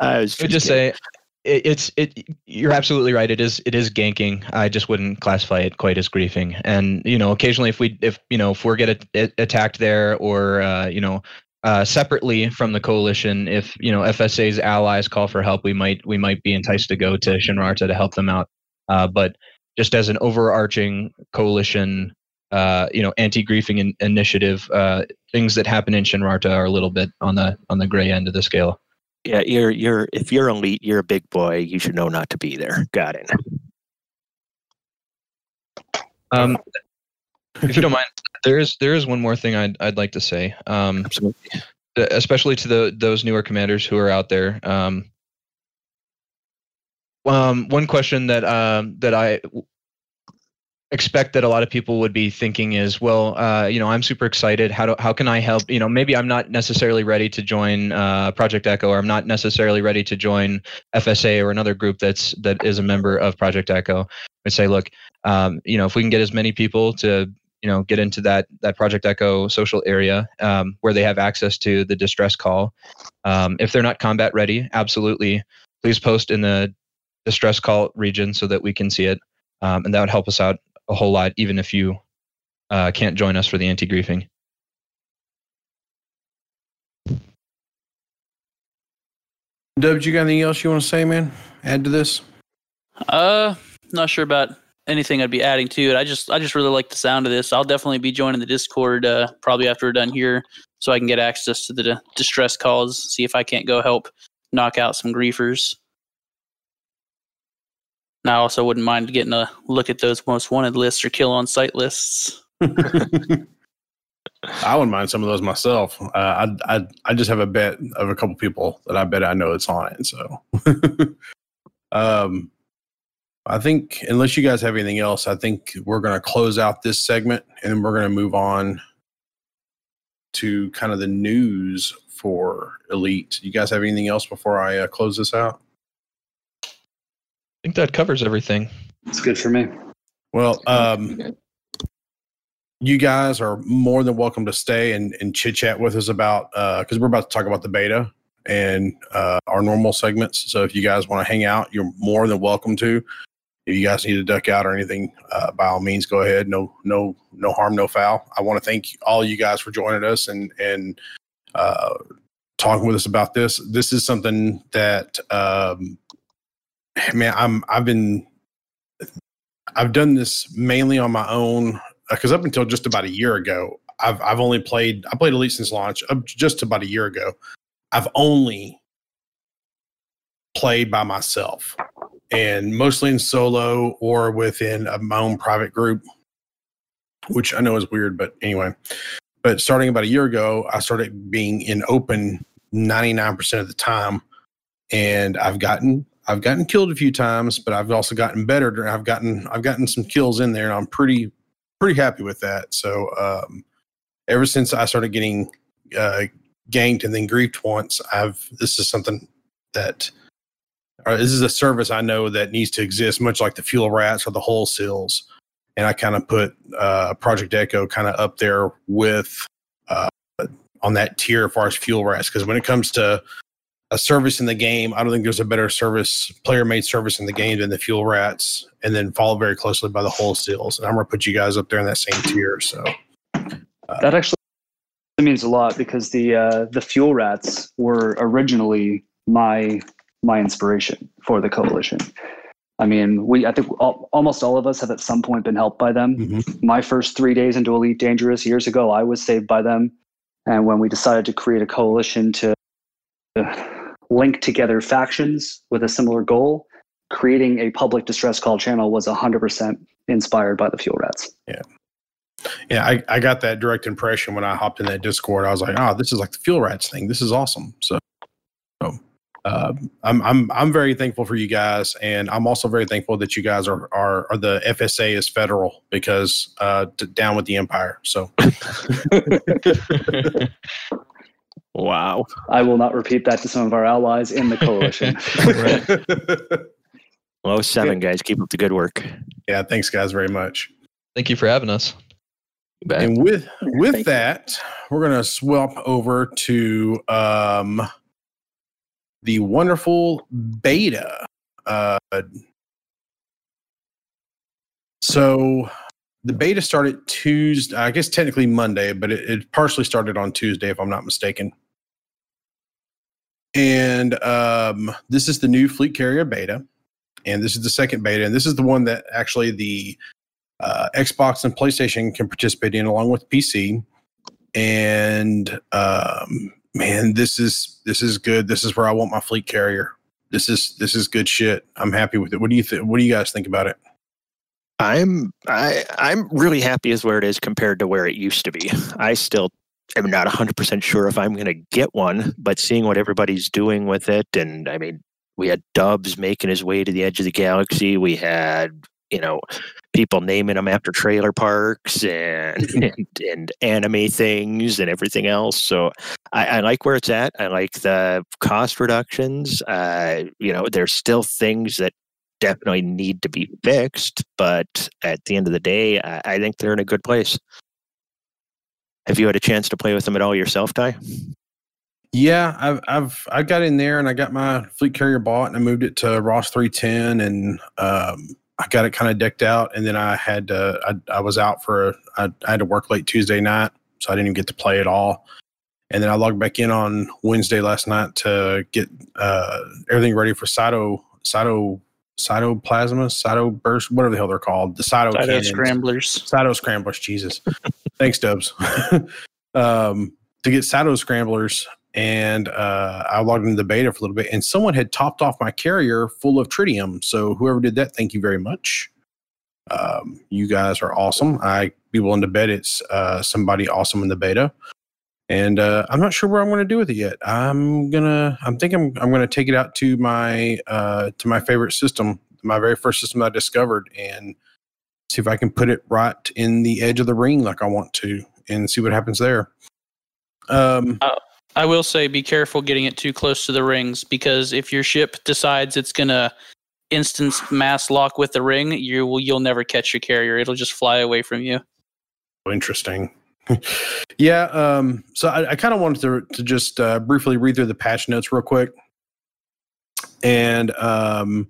[SPEAKER 3] I was
[SPEAKER 5] I would just
[SPEAKER 3] kidding.
[SPEAKER 5] say it, it's it. You're absolutely right. It is it is ganking. I just wouldn't classify it quite as griefing. And you know, occasionally if we if you know if we're get a, attacked there or uh, you know uh, separately from the coalition, if you know FSA's allies call for help, we might we might be enticed to go to Shinrarta to help them out. Uh, but just as an overarching coalition, uh, you know, anti-griefing in, initiative, uh, things that happen in Shinrarta are a little bit on the on the gray end of the scale.
[SPEAKER 3] Yeah, you're you're if you're elite, you're a big boy. You should know not to be there. Got it.
[SPEAKER 5] Um, if you don't mind, there is there is one more thing I'd I'd like to say. Um,
[SPEAKER 3] Absolutely.
[SPEAKER 5] especially to the those newer commanders who are out there. Um, um, one question that um, that I expect that a lot of people would be thinking is, well, uh, you know, I'm super excited. How do how can I help? You know, maybe I'm not necessarily ready to join uh, Project Echo, or I'm not necessarily ready to join FSA or another group that's that is a member of Project Echo. I'd say, look, um, you know, if we can get as many people to you know get into that that project echo social area um, where they have access to the distress call um, if they're not combat ready absolutely please post in the distress call region so that we can see it um, and that would help us out a whole lot even if you uh, can't join us for the anti-griefing
[SPEAKER 2] Dubs, you got anything else you want to say, man? Add to this?
[SPEAKER 4] Uh, not sure about anything I'd be adding to it. I just I just really like the sound of this. I'll definitely be joining the Discord uh, probably after we're done here, so I can get access to the distress calls. See if I can't go help knock out some griefers. And I also wouldn't mind getting a look at those most wanted lists or kill on site lists.
[SPEAKER 2] I wouldn't mind some of those myself. Uh, I I I just have a bet of a couple people that I bet I know it's on it. So, um, I think unless you guys have anything else, I think we're going to close out this segment and we're going to move on to kind of the news for Elite. You guys have anything else before I uh, close this out?
[SPEAKER 5] I think that covers everything
[SPEAKER 6] It's good for me.
[SPEAKER 2] Well, um, you guys are more than welcome to stay and, and chit chat with us about because we're about to talk about the beta and uh, our normal segments. So if you guys want to hang out, you're more than welcome to. If you guys need to duck out or anything, uh, by all means, go ahead. No, no, no harm, no foul. I want to thank all you guys for joining us and and uh, talking with us about this. This is something that, um, man, I'm I've been I've done this mainly on my own uh, because up until just about a year ago, I've I've only played I played Elite since launch. Up just about a year ago, I've only played by myself and mostly in solo or within a, my own private group, which I know is weird, but anyway. But starting about a year ago, I started being in open 99% of the time, and I've gotten I've gotten killed a few times, but I've also gotten better. I've gotten I've gotten some kills in there, and I'm pretty pretty happy with that. So um, ever since I started getting uh, ganked and then griefed once, I've this is something that uh, this is a service I know that needs to exist, much like the fuel rats or the hull seals. And I kind of put uh, Project Echo kind of up there with uh, on that tier as far as fuel rats, because when it comes to a service in the game, I don't think there's a better service, player made service in the game than the fuel rats, and then followed very closely by the hull seals. And I'm going to put you guys up there in that same tier. So
[SPEAKER 6] That actually means a lot because the uh, the fuel rats were originally my my inspiration for the coalition. I mean, we I think all, almost all of us have at some point been helped by them.
[SPEAKER 2] Mhm.
[SPEAKER 6] My first three days into Elite Dangerous years ago, I was saved by them, and when we decided to create a coalition to uh, link together factions with a similar goal, creating a public distress call channel was 100% inspired by the fuel rats.
[SPEAKER 2] yeah, Yeah, I, I got that direct impression when I hopped in that Discord. I was like, oh, this is like the fuel rats thing. This is awesome. So, so uh, I'm I'm I'm very thankful for you guys, and I'm also very thankful that you guys are are, are the FSA is federal because uh, d- down with the empire. So
[SPEAKER 3] Wow.
[SPEAKER 6] I will not repeat that to some of our allies in the coalition.
[SPEAKER 3] Low seven, guys. Keep up the good work.
[SPEAKER 2] yeah, thanks guys very much.
[SPEAKER 5] thank you for having us
[SPEAKER 2] And with with
[SPEAKER 6] Thank you.
[SPEAKER 2] that, we're gonna swap over to um, the wonderful beta. Uh, so the beta started Tuesday. I guess technically Monday, but it, it partially started on Tuesday, if I'm not mistaken. And um, this is the new fleet carrier beta, and this is the second beta, and this is the one that actually the uh, Xbox and PlayStation can participate in along with PC. And um, man, this is this is good. This is where I want my fleet carrier. This is this is good shit. I'm happy with it. What do you think? What do you guys think about it?
[SPEAKER 3] I'm I I'm really happy as where it is compared to where it used to be. I still am not 100% sure if I'm going to get one, but seeing what everybody's doing with it and I mean, we had Dubs making his way to the edge of the galaxy. We had, you know, people naming them after trailer parks and and, and anime things and everything else. So I, I, like where it's at. I like the cost reductions. Uh, you know, there's still things that definitely need to be fixed. But at the end of the day, I, I think they're in a good place. Have you had a chance to play with them at all yourself, Ty?
[SPEAKER 2] Yeah, I've I've I got in there and I got my fleet carrier bought and I moved it to Ross three ten and um, I got it kind of decked out and then I had to, I I was out for a, I, I had to work late Tuesday night so I didn't even get to play at all. And then I logged back in on Wednesday last night to get uh, everything ready for Sato Cyto cytoplasma, cytoburst, whatever the hell they're called, the cyto, cyto
[SPEAKER 4] scramblers,
[SPEAKER 2] cyto scramblers. Jesus, thanks, Dubs. um, to get cyto scramblers, and uh, I logged into the beta for a little bit, and someone had topped off my carrier full of tritium. So whoever did that, thank you very much. Um, you guys are awesome. I be willing to bet it's uh, somebody awesome in the beta and uh, I'm not sure what I'm going to do with it yet. I'm gonna, I'm thinking I'm, I'm going to take it out to my uh, to my favorite system, my very first system that I discovered, and see if I can put it right in the edge of the ring like I want to, and see what happens there. Um,
[SPEAKER 4] uh, I will say, be careful getting it too close to the rings because if your ship decides it's going to instance mass lock with the ring, you will you'll never catch your carrier. It'll just fly away from you.
[SPEAKER 2] Interesting. yeah. Um, so I, I kind of wanted to, to just uh, briefly read through the patch notes real quick. And um,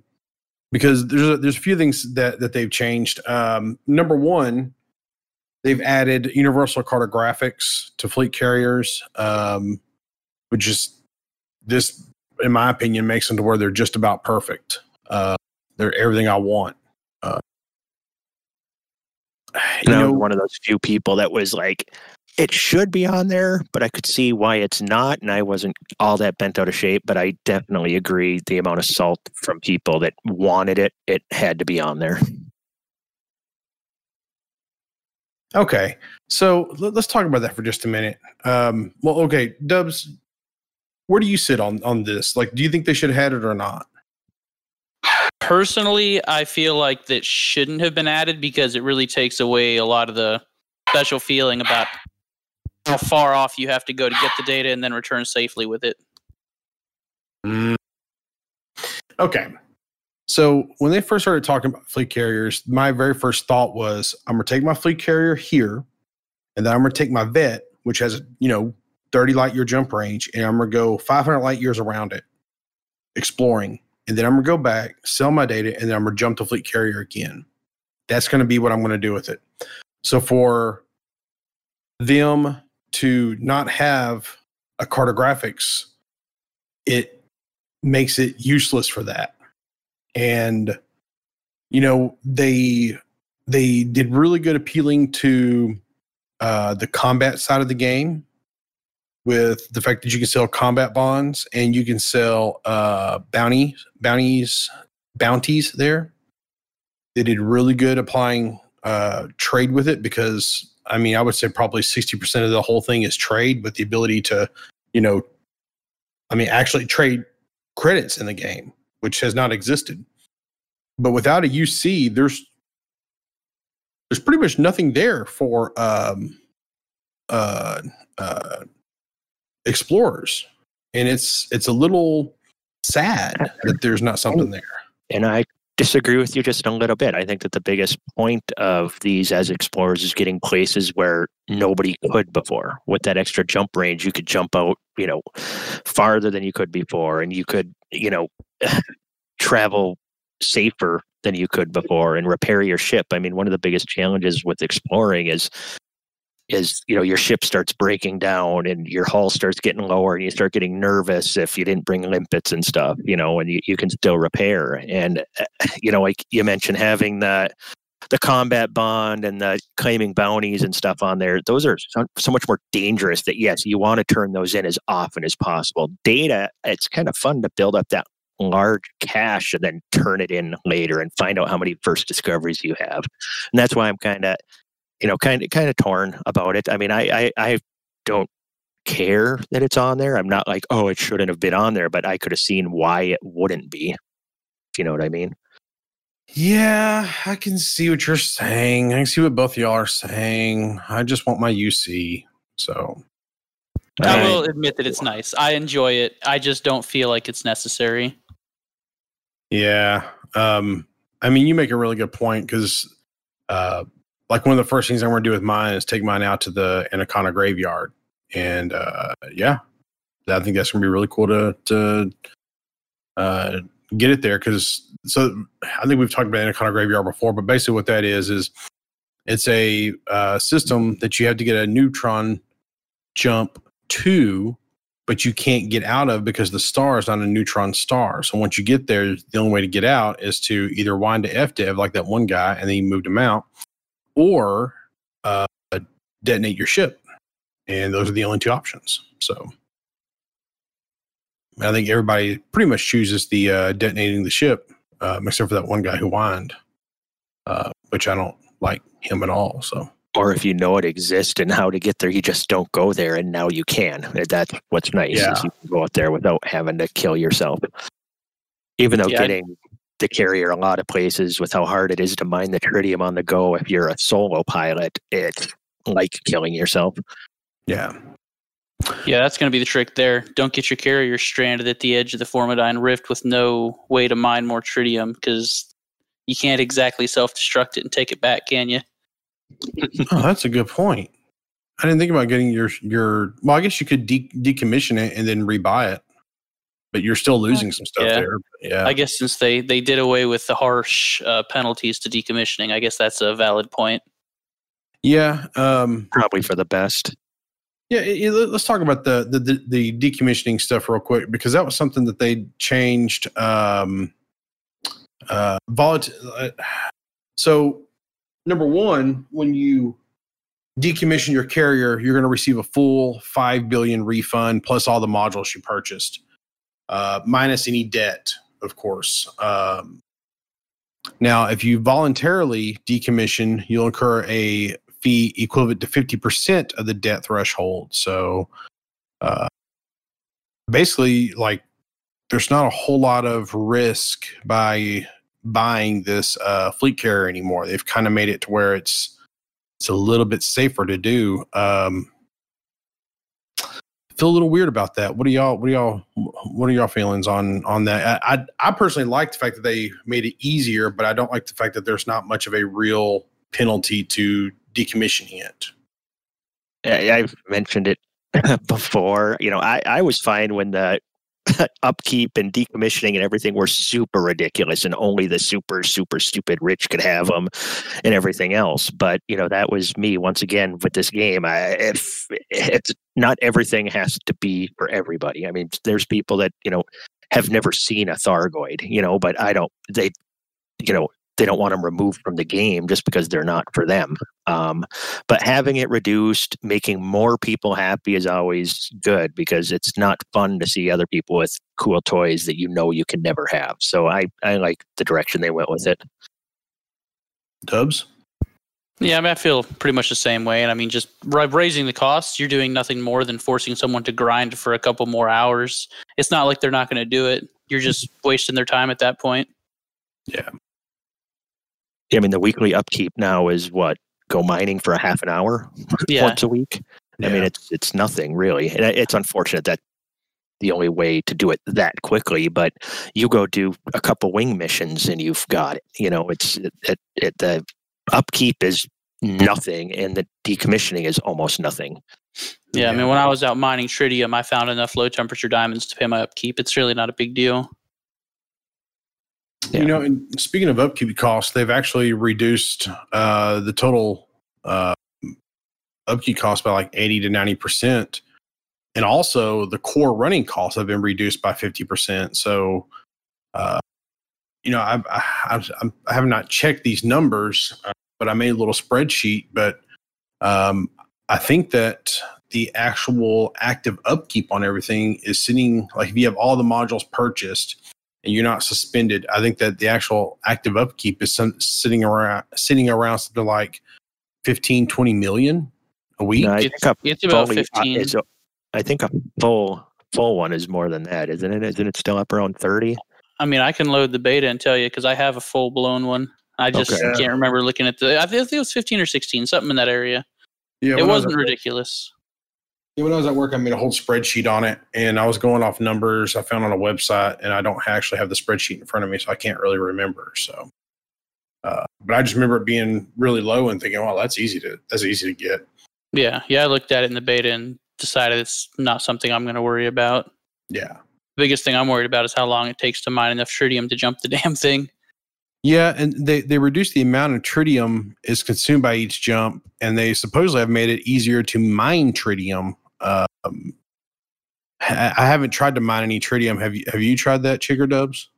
[SPEAKER 2] because there's a, there's a few things that, that they've changed. Um, number one, they've added universal cartographics to fleet carriers, um, which is this, in my opinion, makes them to where they're just about perfect. Uh, they're everything I want. Uh,
[SPEAKER 3] you know, one of those few people that was like, it should be on there, but I could see why it's not. And I wasn't all that bent out of shape, but I definitely agree the amount of salt from people that wanted it, it had to be on there.
[SPEAKER 2] Okay. So let's talk about that for just a minute. Um, well, okay, Dubs, where do you sit on, on this? Like, do you think they should have had it or not?
[SPEAKER 4] Personally, I feel like that shouldn't have been added because it really takes away a lot of the special feeling about how far off you have to go to get the data and then return safely with it.
[SPEAKER 2] Mm. Okay. So when they first started talking about fleet carriers, my very first thought was I'm gonna take my fleet carrier here, and then I'm gonna take my vet, which has you know 30 light year jump range, and I'm gonna go 500 light years around it, exploring and then I'm gonna go back, sell my data, and then I'm gonna jump to Fleet Carrier again. That's gonna be what I'm gonna do with it. So for them to not have a cartographics, it makes it useless for that. And you know, they they did really good appealing to uh, the combat side of the game with the fact that you can sell combat bonds and you can sell uh, bounty bounties bounties there. They did really good applying uh, trade with it because I mean I would say probably sixty percent of the whole thing is trade but the ability to you know I mean actually trade credits in the game which has not existed. But without a UC, there's there's pretty much nothing there for um, uh, uh, explorers. And it's it's a little sad uh, that there's not something oh. there.
[SPEAKER 3] And i disagree with you just a little bit. I think that the biggest point of these as explorers is getting places where nobody could before. With that extra jump range you could jump out you know farther than you could before and you could you know travel safer than you could before and repair your ship. I mean one of the biggest challenges with exploring is is you know your ship starts breaking down and your hull starts getting lower and you start getting nervous if you didn't bring limpets and stuff you know and you, you can still repair and uh, you know like you mentioned having the the combat bond and the claiming bounties and stuff on there those are so, so much more dangerous that yes you want to turn those in as often as possible data it's kind of fun to build up that large cache and then turn it in later and find out how many first discoveries you have. And that's why I'm kind of, you know, kind of kind of torn about it. I mean, I, I I don't care that it's on there. I'm not like, oh, it shouldn't have been on there, but I could have seen why it wouldn't be. If you know what I mean?
[SPEAKER 2] Yeah, I can see what you're saying. I can see what both y'all are saying. I just want my UC. So
[SPEAKER 4] I will admit that it's nice. I enjoy it. I just don't feel like it's necessary.
[SPEAKER 2] yeah. Um, I mean, you make a really good point because, uh, like one of the first things I'm going to do with mine is take mine out to the Anaconda graveyard, and uh, yeah, I think that's gonna be really cool to to uh, get it there because so I think we've talked about Anaconda graveyard before, but basically what that is is it's a uh, system that you have to get a neutron jump to but you can't get out of because the star is not a neutron star. So once you get there, the only way to get out is to either wind to FDev like that one guy and then you moved him out, or uh, detonate your ship. And those are the only two options. So I think everybody pretty much chooses the uh, detonating the ship, um, except for that one guy who whined, uh, which I don't like him at all. So
[SPEAKER 3] or if you know it exists and how to get there, you just don't go there, and now you can. That's what's nice.
[SPEAKER 2] Yeah.
[SPEAKER 3] Is you can go out there without having to kill yourself. Even though
[SPEAKER 4] Yeah,
[SPEAKER 3] getting the carrier a lot of places with how hard it is to mine the tritium on the go, if you're a solo pilot, it's like killing yourself.
[SPEAKER 2] yeah,
[SPEAKER 4] Yeah, that's going to be the trick there. Don't get your carrier stranded at the edge of the Formidine Rift with no way to mine more tritium because you can't exactly self destruct it and take it back, can you?
[SPEAKER 2] oh, that's a good point. I didn't think about getting your your. Well, I guess you could de- decommission it and then rebuy it, but you're still losing some stuff
[SPEAKER 4] Yeah.
[SPEAKER 2] there. Yeah,
[SPEAKER 4] I guess since they, they did away with the harsh uh, penalties to decommissioning, I guess that's a valid point.
[SPEAKER 2] yeah. Um,
[SPEAKER 3] Probably for the best.
[SPEAKER 2] Yeah, i- i- let's talk about the, the the the decommissioning stuff real quick because that was something that they changed. Um, uh, volat- uh, So, number one, when you decommission your carrier, you're going to receive a full five billion refund plus all the modules you purchased, uh, minus any debt, of course. Um, now, if you voluntarily decommission, you'll incur a fee equivalent to 50% of the debt threshold. So uh, basically, like, there's not a whole lot of risk by buying this uh, fleet carrier anymore. They've kind of made it to where it's it's a little bit safer to do. Um, feel a little weird about that. What are y'all? What are y'all? What are y'all feelings on on that? I I, I personally like the fact that they made it easier, but I don't like the fact that there's not much of a real penalty to decommissioning it.
[SPEAKER 3] I've mentioned it before. You know, I, I was fine when the upkeep and decommissioning and everything were super ridiculous and only the super, super stupid rich could have them and everything else. But, you know, that was me once again with this game. I, if it's not everything has to be for everybody. I mean, there's people that, you know, have never seen a Thargoid, you know, but I don't, they, you know, they don't want them removed from the game just because they're not for them. Um, but having it reduced, making more people happy is always good because it's not fun to see other people with cool toys that you know you can never have. So I, I like the direction they went with it.
[SPEAKER 2] Dubs.
[SPEAKER 4] Yeah, I mean, I feel pretty much the same way. And I mean, just raising the costs, you're doing nothing more than forcing someone to grind for a couple more hours. It's not like they're not going to do it. You're just wasting their time at that point.
[SPEAKER 3] I mean, the weekly upkeep now is what go mining for a half an hour
[SPEAKER 4] Yeah.
[SPEAKER 3] once a week. I mean, it's it's nothing really. And it's unfortunate that the only way to do it that quickly, but you go do a couple wing missions and you've got it. You know, it's it, it, it the upkeep is nothing and the decommissioning is almost nothing.
[SPEAKER 4] Yeah, I mean, when I was out mining tritium, I found enough low temperature diamonds to pay my upkeep. It's really not a big deal.
[SPEAKER 3] Yeah.
[SPEAKER 2] You know, and speaking of upkeep costs, they've actually reduced uh, the total uh, upkeep cost by like 80 to 90%. And also the core running costs have been reduced by 50%. So, uh, you know, I've, I, I'm- I have not checked these numbers, uh, but I made a little spreadsheet. But um, I think that the actual active upkeep on everything is sitting like if you have all the modules purchased, and you're not suspended, I think that the actual active upkeep is some, sitting around sitting around something like 15, 20 million a week.
[SPEAKER 3] No, I
[SPEAKER 4] It's,
[SPEAKER 3] think a
[SPEAKER 4] it's about
[SPEAKER 3] fully- uh,
[SPEAKER 4] 15.
[SPEAKER 3] is a- I think a full full one is more than that, isn't it? Isn't it still up around thirty?
[SPEAKER 4] I mean, I can load the beta and tell you because I have a full blown one. I just
[SPEAKER 3] Okay.
[SPEAKER 4] can't remember looking at the. I think it was 15 or 16, something in that area.
[SPEAKER 2] Yeah,
[SPEAKER 4] it
[SPEAKER 2] was
[SPEAKER 4] wasn't
[SPEAKER 2] at-
[SPEAKER 4] ridiculous.
[SPEAKER 2] Yeah, when I was at work, I made a whole spreadsheet on it, and I was going off numbers I found on a website, and I don't actually have the spreadsheet in front of me, so I can't really remember. So, uh, but I just remember it being really low and thinking, "Well, that's easy to that's easy to get."
[SPEAKER 4] Yeah, yeah. I looked at it in the beta and decided it's not something I'm going to worry about.
[SPEAKER 2] Yeah,
[SPEAKER 4] biggest thing I'm worried about is how long it takes to mine enough tritium to jump the damn thing.
[SPEAKER 2] yeah, and they they reduced the amount of tritium is consumed by each jump, and they supposedly have made it easier to mine tritium. Um, I I haven't tried to mine any tritium. Have you? Have you tried that, Chigger Dubs?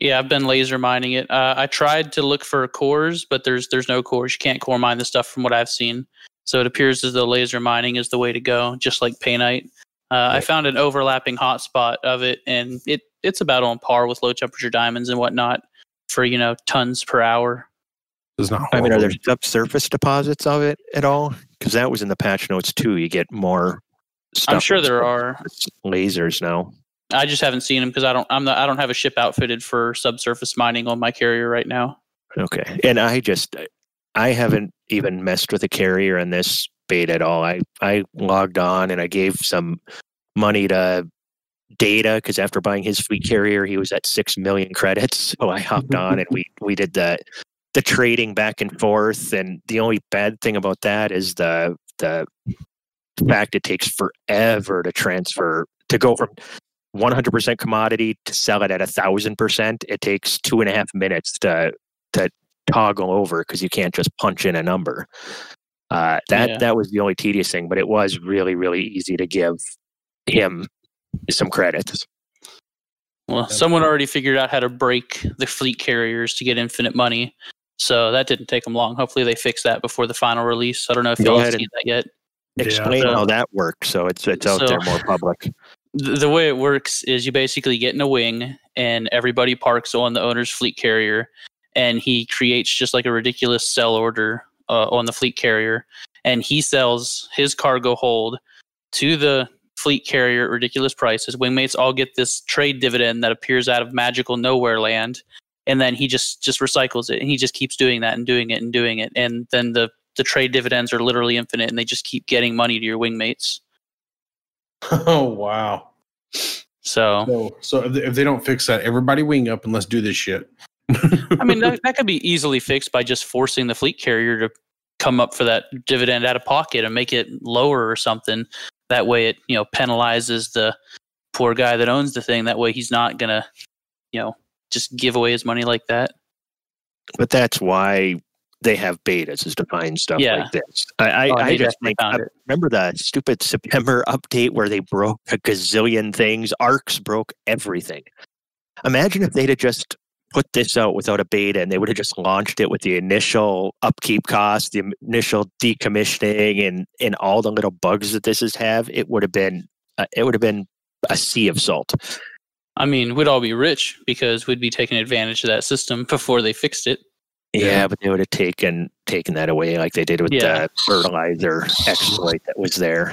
[SPEAKER 4] Yeah, I've been laser mining it. Uh, I tried to look for cores, but there's there's no cores. You can't core mine the stuff from what I've seen. So it appears as though laser mining is the way to go, just like painite. Uh, I found an overlapping hotspot of it, and it it's about on par with low temperature diamonds and whatnot for you know tons per hour.
[SPEAKER 2] It's not.
[SPEAKER 3] I mean, are there subsurface deposits of it at all? Because that was in the patch notes too. You get more. Stuff
[SPEAKER 4] I'm sure there are.
[SPEAKER 3] lasers now.
[SPEAKER 4] I just haven't seen them because I don't I'm not I don't have a ship outfitted for subsurface mining on my carrier right now.
[SPEAKER 3] Okay, and I just I haven't even messed with a carrier in this beta at all. I I logged on and I gave some money to data because after buying his fleet carrier, he was at six million credits. So I hopped on and we we did the the trading back and forth. And the only bad thing about that is the the fact it takes forever to transfer to go from 100% commodity to sell it at a thousand percent. It takes two and a half minutes to to toggle over because you can't just punch in a number. Uh, that
[SPEAKER 4] Yeah.
[SPEAKER 3] that was the only tedious thing, but it was really really easy to give him some credits.
[SPEAKER 4] Well, someone already figured out how to break the fleet carriers to get infinite money. So that didn't take them long. Hopefully they fix that before the final release. I don't know if y'all have
[SPEAKER 3] ahead
[SPEAKER 4] seen that yet.
[SPEAKER 2] Yeah.
[SPEAKER 3] Explain
[SPEAKER 4] So-
[SPEAKER 3] how that works so it's it's out
[SPEAKER 4] So-
[SPEAKER 3] there more public.
[SPEAKER 4] The, the way it works is you basically get in a wing and everybody parks on the owner's fleet carrier and he creates just like a ridiculous sell order uh, on the fleet carrier and he sells his cargo hold to the fleet carrier at ridiculous prices. Wingmates all get this trade dividend that appears out of magical nowhere land, and then he just just recycles it, and he just keeps doing that and doing it and doing it, and then the the trade dividends are literally infinite, and they just keep getting money to your wingmates.
[SPEAKER 2] Oh wow.
[SPEAKER 4] So
[SPEAKER 2] So, so if they, if they don't fix that, everybody wing up and let's do this shit.
[SPEAKER 4] I mean that, that could be easily fixed by just forcing the fleet carrier to come up for that dividend out of pocket and make it lower or something. That way, it you know penalizes the poor guy that owns the thing. That way, he's not gonna you know just give away his money like that.
[SPEAKER 3] But that's why they have betas is to find stuff
[SPEAKER 4] Yeah.
[SPEAKER 3] like this. I I,
[SPEAKER 4] Oh,
[SPEAKER 3] I just think I remember the stupid September update where they broke a gazillion things. Arcs broke everything. Imagine if they'd have just put this out without a beta and they would have just launched it with the initial upkeep cost, the initial decommissioning, and and all the little bugs that this has have. It would have been uh, it would have been a sea of salt.
[SPEAKER 4] I mean, we'd all be rich because we'd be taking advantage of that system before they fixed it.
[SPEAKER 3] Yeah,
[SPEAKER 2] Yeah.
[SPEAKER 3] but they would have taken taken that away like they did with
[SPEAKER 4] Yeah.
[SPEAKER 3] the fertilizer exploit that was there.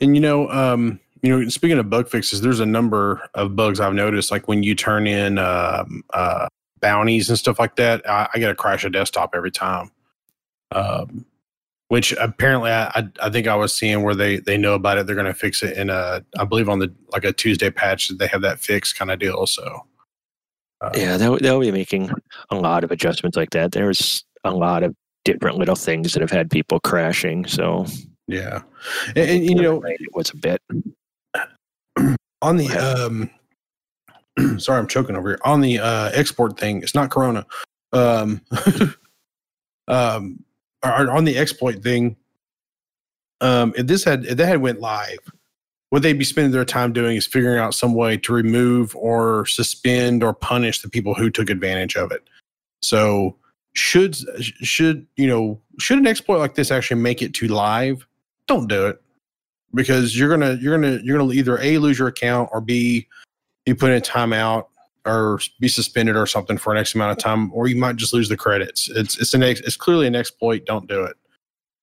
[SPEAKER 2] And you know, um, you know, speaking of bug fixes, there's a number of bugs I've noticed. Like when you turn in um, uh, bounties and stuff like that, I, I get a crash of desktop every time. Um, which apparently I, I, I think I was seeing where they they know about it. They're going to fix it in a, I believe on the like a Tuesday patch. That they have that fixed kind of deal. So
[SPEAKER 3] Yeah, they'll, they'll be making a lot of adjustments like that. There's a lot of different little things that have had people crashing. So
[SPEAKER 2] yeah, and, and you know,
[SPEAKER 3] it was a bit.
[SPEAKER 2] on the um sorry i'm choking over here on the uh export thing it's not corona um um on the exploit thing um if this had if that had went live what they'd be spending their time doing is figuring out some way to remove or suspend or punish the people who took advantage of it so should should you know should an exploit like this actually make it to live don't do it because you're gonna you're gonna you're gonna either a lose your account or b you put in a timeout or be suspended or something for an X amount of time, or you might just lose the credits. It's it's an ex, it's clearly an exploit. Don't do it.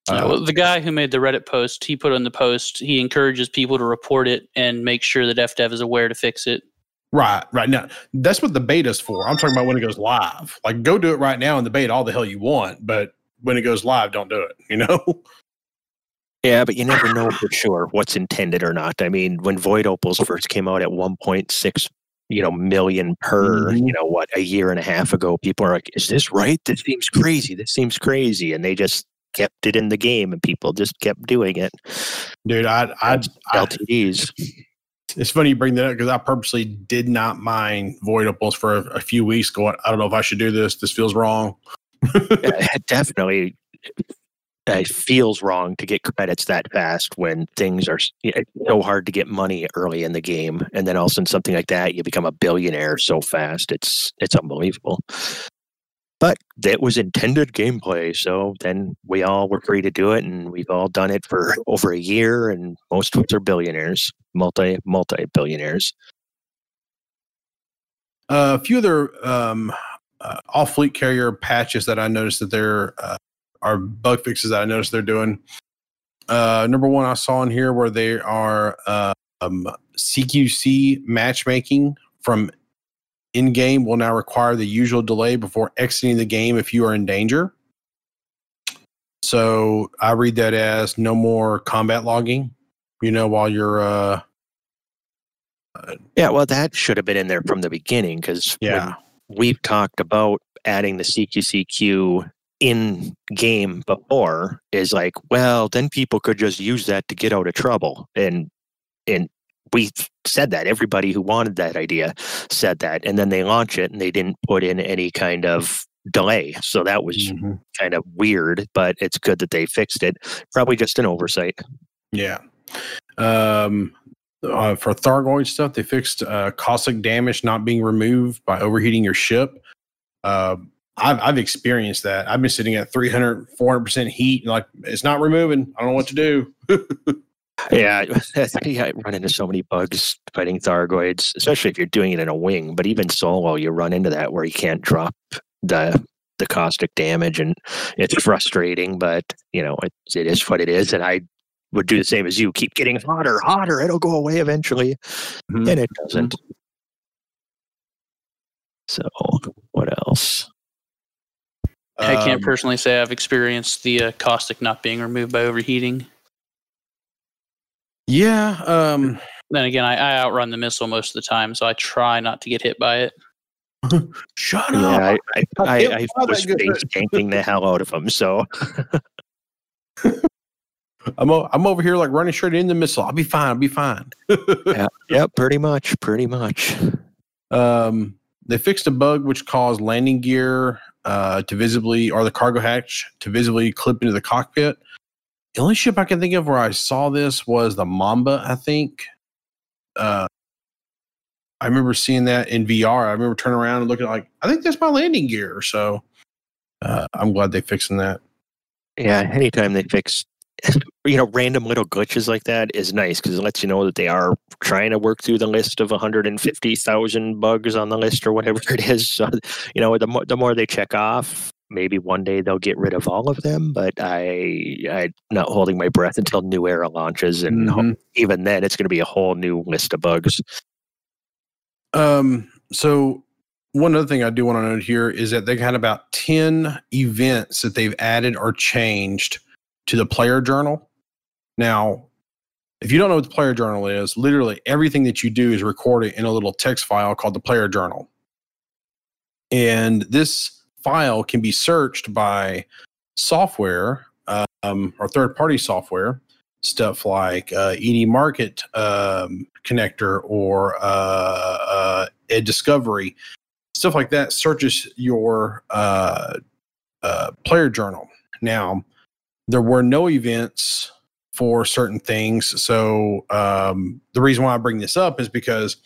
[SPEAKER 4] Yeah,
[SPEAKER 2] Uh,
[SPEAKER 4] well, the guy who made the Reddit post, he put on the post, he encourages people to report it and make sure that FDev is aware to fix it.
[SPEAKER 2] Right, right now. That's what the beta's for. I'm talking about when it goes live. Like, go do it right now in the beta, all the hell you want. But when it goes live, don't do it. You know?
[SPEAKER 3] Yeah, but you never know for sure what's intended or not. I mean, when Void Opals first came out at 1.6, you know, million per,
[SPEAKER 2] Mhm.
[SPEAKER 3] you know, what a year and a half ago, people are like, "Is this right? This seems crazy. This seems crazy," and they just kept it in the game, and people just kept doing it.
[SPEAKER 2] Dude, I, I, I
[SPEAKER 3] LTDs.
[SPEAKER 2] it's funny you bring that up because I purposely did not mind Void Opals for a, a few weeks. Going, I don't know if I should do this. This feels wrong.
[SPEAKER 3] it definitely it feels wrong to get credits that fast when things are you know, so hard to get money early in the game and then all of a sudden something like that you become a billionaire so fast it's it's unbelievable but that was intended gameplay so then we all were free to do it and we've all done it for over a year and most of us are billionaires multi multi billionaires
[SPEAKER 2] Uh, a few other um, uh, off fleet carrier patches that I noticed that there uh, are bug fixes that I noticed they're doing. Uh, number one, I saw in here where they are uh, um, CQC matchmaking from in game will now require the usual delay before exiting the game if you are in danger. So I read that as no more combat logging. You know, while you're uh,
[SPEAKER 3] yeah well that should have been in there from the beginning because
[SPEAKER 2] yeah.
[SPEAKER 3] we've talked about adding the CQCQ in game before is like, well, then people could just use that to get out of trouble. And and we said that everybody who wanted that idea said that, and then they launch it and they didn't put in any kind of delay. So that was
[SPEAKER 2] Mhm.
[SPEAKER 3] kind of weird, but it's good that they fixed it. Probably just an oversight.
[SPEAKER 2] Yeah. Um, uh, for Thargoid stuff, they fixed uh, caustic damage not being removed by overheating your ship. Uh, I've, I've experienced that. I've been sitting at 300, 400% heat. And like, it's not removing. I don't know what to do.
[SPEAKER 3] Yeah, yeah, I run into so many bugs fighting Thargoids, especially if you're doing it in a wing. But even solo, you run into that where you can't drop the the caustic damage, and it's frustrating. But you know, it, it is what it is, and I would do the same as you. Keep getting hotter, hotter. It'll go away eventually,
[SPEAKER 2] Mhm.
[SPEAKER 3] and it doesn't. So, what else?
[SPEAKER 4] I can't
[SPEAKER 2] Um,
[SPEAKER 4] personally say I've experienced the uh, caustic not being removed by overheating.
[SPEAKER 2] Yeah. Um,
[SPEAKER 4] Then again, I, I outrun the missile most of the time, so I try not to get hit by it.
[SPEAKER 2] shut
[SPEAKER 3] Yeah,
[SPEAKER 2] up.
[SPEAKER 3] I, I,
[SPEAKER 2] I
[SPEAKER 3] I, I was
[SPEAKER 2] that
[SPEAKER 3] face tanking the hell out of them. So,
[SPEAKER 2] I'm, o- I'm over here like running straight in the missile. I'll be fine. I'll be fine.
[SPEAKER 3] yeah, yeah, pretty much, pretty much.
[SPEAKER 2] Um, they fixed a bug which caused landing gear uh, to visibly, or the cargo hatch to visibly clip into the cockpit. The only ship I can think of where I saw this was the Mamba, I think. Uh, I remember seeing that in VR. I remember turning around and looking like, I think that's my landing gear. So uh, I'm glad they're fixing that.
[SPEAKER 3] Yeah, anytime they fix, you know, random little glitches like that is nice because it lets you know that they are trying to work through the list of 150,000 bugs on the list or whatever it is. So, you know, the more the more they check off, maybe one day they'll get rid of all of them. But I, I'm not holding my breath until New Era launches, and
[SPEAKER 2] Mhm.
[SPEAKER 3] even then, it's going to be a whole new list of bugs.
[SPEAKER 2] Um, so one other thing I do want to note here is that they had about 10 events that they've added or changed to the player journal. Now, if you don't know what the player journal is, literally everything that you do is recorded in a little text file called the player journal. And this file can be searched by software um, or third party software, stuff like uh, ED Market um, connector or uh, uh, EDDiscovery, stuff like that searches your uh, uh, player journal. Now, there were no events for certain things. So, um, the reason why I bring this up is because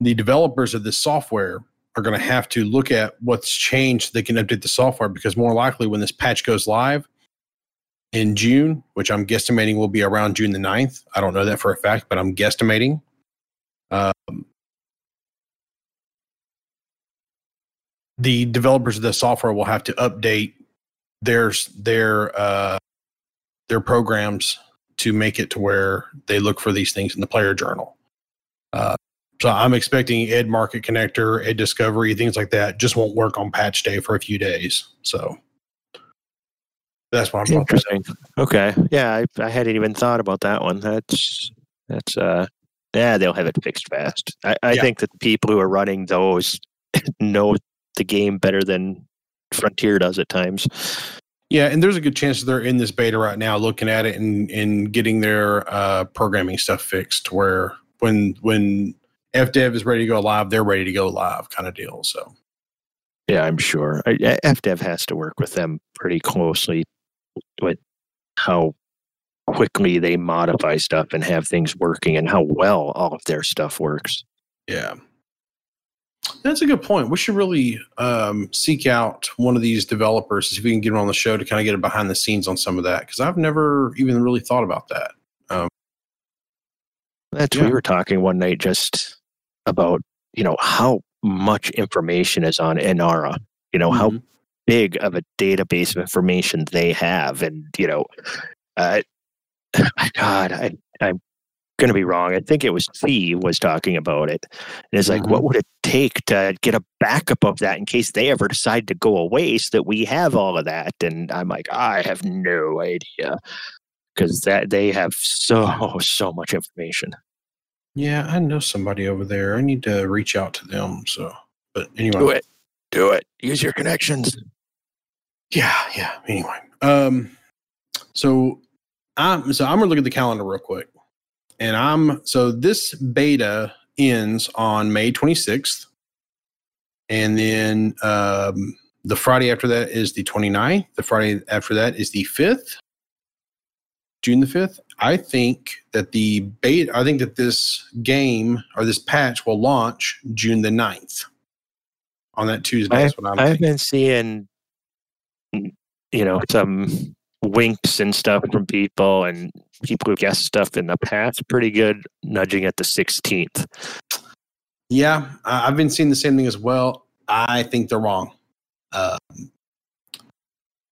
[SPEAKER 2] the developers of this software are going to have to look at what's changed so they can update the software because more likely when this patch goes live in June, which I'm guesstimating will be around June the 9th. I don't know that for a fact, but I'm guesstimating. Um, the developers of the software will have to update their their uh, their programs to make it to where they look for these things in the player journal. So I'm expecting ED Market Connector, EDDiscovery, things like that just won't work on patch day for a few days. So that's what I'm
[SPEAKER 3] interesting. Okay, yeah, I, I hadn't even thought about that one. That's that's uh, yeah, they'll have it fixed fast. I, I yeah. think that people who are running those know the game better than Frontier does at times.
[SPEAKER 2] Yeah, and there's a good chance they're in this beta right now, looking at it and, and getting their uh, programming stuff fixed. Where when when FDev is ready to go live, they're ready to go live, kind of deal. So,
[SPEAKER 3] yeah, I'm sure FDev has to work with them pretty closely with how quickly they modify stuff and have things working, and how well all of their stuff works.
[SPEAKER 2] Yeah, that's a good point. We should really um, seek out one of these developers, see if we can get them on the show to kind of get a behind the scenes on some of that because I've never even really thought about that. Um,
[SPEAKER 3] That's yeah. we were talking one night just about you know how much information is on Inara. You know mm-hmm. how big of a database of information they have, and you know, uh, God, I I'm going to be wrong. I think it was Fee was talking about it. And it's like, mm-hmm. what would it take to get a backup of that in case they ever decide to go away so that we have all of that? And I'm like, I have no idea because that they have so, so much information.
[SPEAKER 2] Yeah, I know somebody over there. I need to reach out to them. So, but anyway,
[SPEAKER 3] do it. Do it. Use your connections.
[SPEAKER 2] Yeah, yeah. Anyway, um, so I'm so I'm gonna look at the calendar real quick and I'm so this beta ends on May 26th. And then um, the Friday after that is the 29th. The Friday after that is the 5th, June the 5th. I think that the beta, I think that this game or this patch will launch June the 9th on that Tuesday.
[SPEAKER 3] I've, I've been seeing, you know, some winks and stuff from people and people who guessed stuff in the past. Pretty good nudging at the 16th
[SPEAKER 2] yeah i've been seeing the same thing as well. I think they're wrong. Um,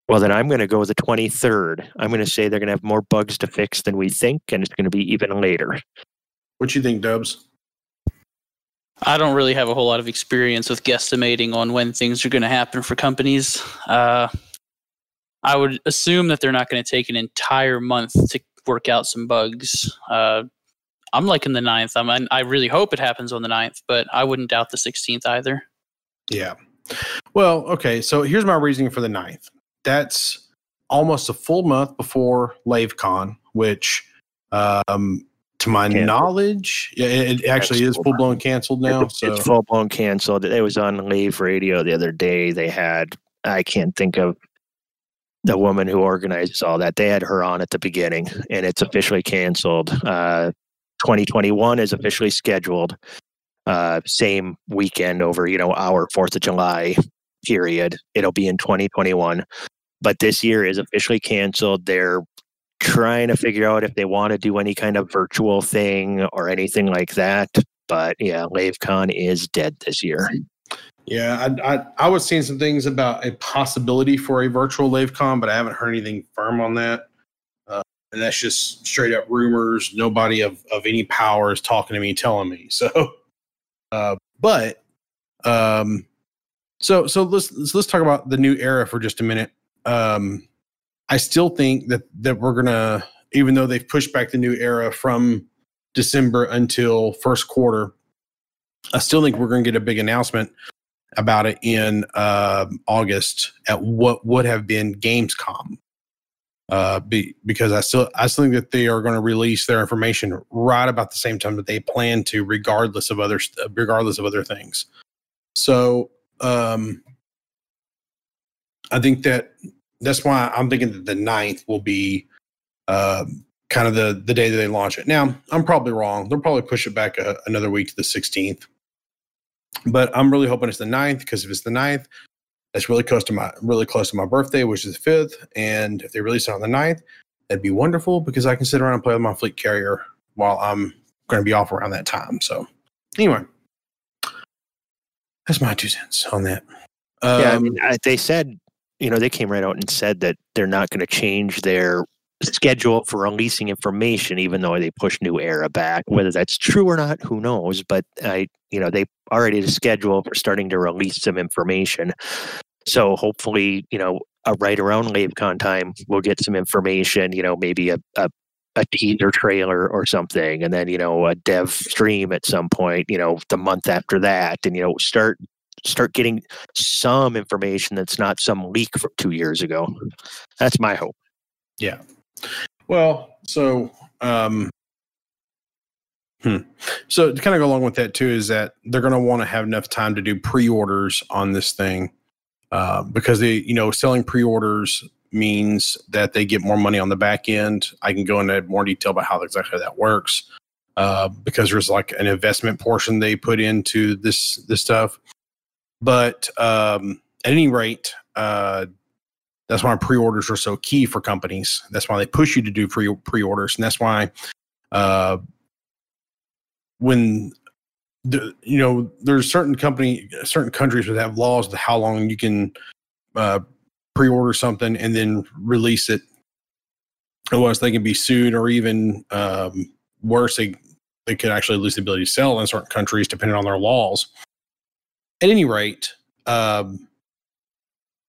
[SPEAKER 3] well then i'm going to go with the 23rd i'm going to say they're going to have more bugs to fix than we think and it's going to be even later
[SPEAKER 2] what you think dubs
[SPEAKER 4] I don't really have a whole lot of experience with guesstimating on when things are going to happen for companies. Uh, I would assume that they're not going to take an entire month to work out some bugs. Uh, I'm liking the ninth. I mean, I really hope it happens on the ninth, but I wouldn't doubt the 16th either.
[SPEAKER 2] Yeah. Well, okay. So here's my reasoning for the ninth. That's almost a full month before LaveCon, which, um, to my canceled. knowledge, yeah, it, actually is full blown canceled now.
[SPEAKER 3] It's,
[SPEAKER 2] so.
[SPEAKER 3] it's full blown canceled. It was on Lave Radio the other day. They had I can't think of the woman who organizes all that. They had her on at the beginning, and it's officially canceled. Uh, 2021 is officially scheduled. Uh, same weekend over, you know, our Fourth of July period. It'll be in 2021, but this year is officially canceled. They're trying to figure out if they want to do any kind of virtual thing or anything like that. But yeah, LaveCon is dead this year.
[SPEAKER 2] Yeah, I, I, I was seeing some things about a possibility for a virtual LaveCon, but I haven't heard anything firm on that. Uh, and that's just straight up rumors. Nobody of, of any power is talking to me, telling me. So, uh, but um, so so let's, let's let's talk about the new era for just a minute. Um, I still think that that we're gonna, even though they've pushed back the new era from December until first quarter, I still think we're to get a big announcement about it in uh, August at what would have been Gamescom. Uh, be, because I still I still think that they are going to release their information right about the same time that they plan to, regardless of other regardless of other things. So um, I think that that's why I'm thinking that the 9th will be uh, kind of the the day that they launch it. Now I'm probably wrong. They'll probably push it back a, another week to the 16th. But I'm really hoping it's the 9th because if it's the 9th, that's really close to my really close to my birthday, which is the fifth. And if they release it on the 9th, that'd be wonderful because I can sit around and play with my fleet carrier while I'm going to be off around that time. So anyway, that's my two cents on that. Um,
[SPEAKER 3] yeah, I mean, I, they said, you know, they came right out and said that they're not going to change their schedule for releasing information, even though they push New Era back. Whether that's true or not, who knows? But I, you know, they already a schedule for starting to release some information. So hopefully, you know, uh, right around LaveCon time, we'll get some information. You know, maybe a, a a teaser trailer or something, and then you know a dev stream at some point. You know, the month after that, and you know start start getting some information that's not some leak from two years ago. That's my hope.
[SPEAKER 2] Yeah. Well, so um hmm. so to kind of go along with that too is that they're going to want to have enough time to do pre-orders on this thing uh, because they you know selling pre-orders means that they get more money on the back end. I can go into more detail about how exactly that works uh, because there's like an investment portion they put into this this stuff. But um, at any rate, uh, that's why pre-orders are so key for companies. That's why they push you to do pre pre-orders, and that's why uh, when the, you know there's certain company certain countries that have laws to how long you can uh, pre-order something and then release it. Otherwise, they can be sued, or even um, worse, they they could actually lose the ability to sell in certain countries depending on their laws. At any rate, um,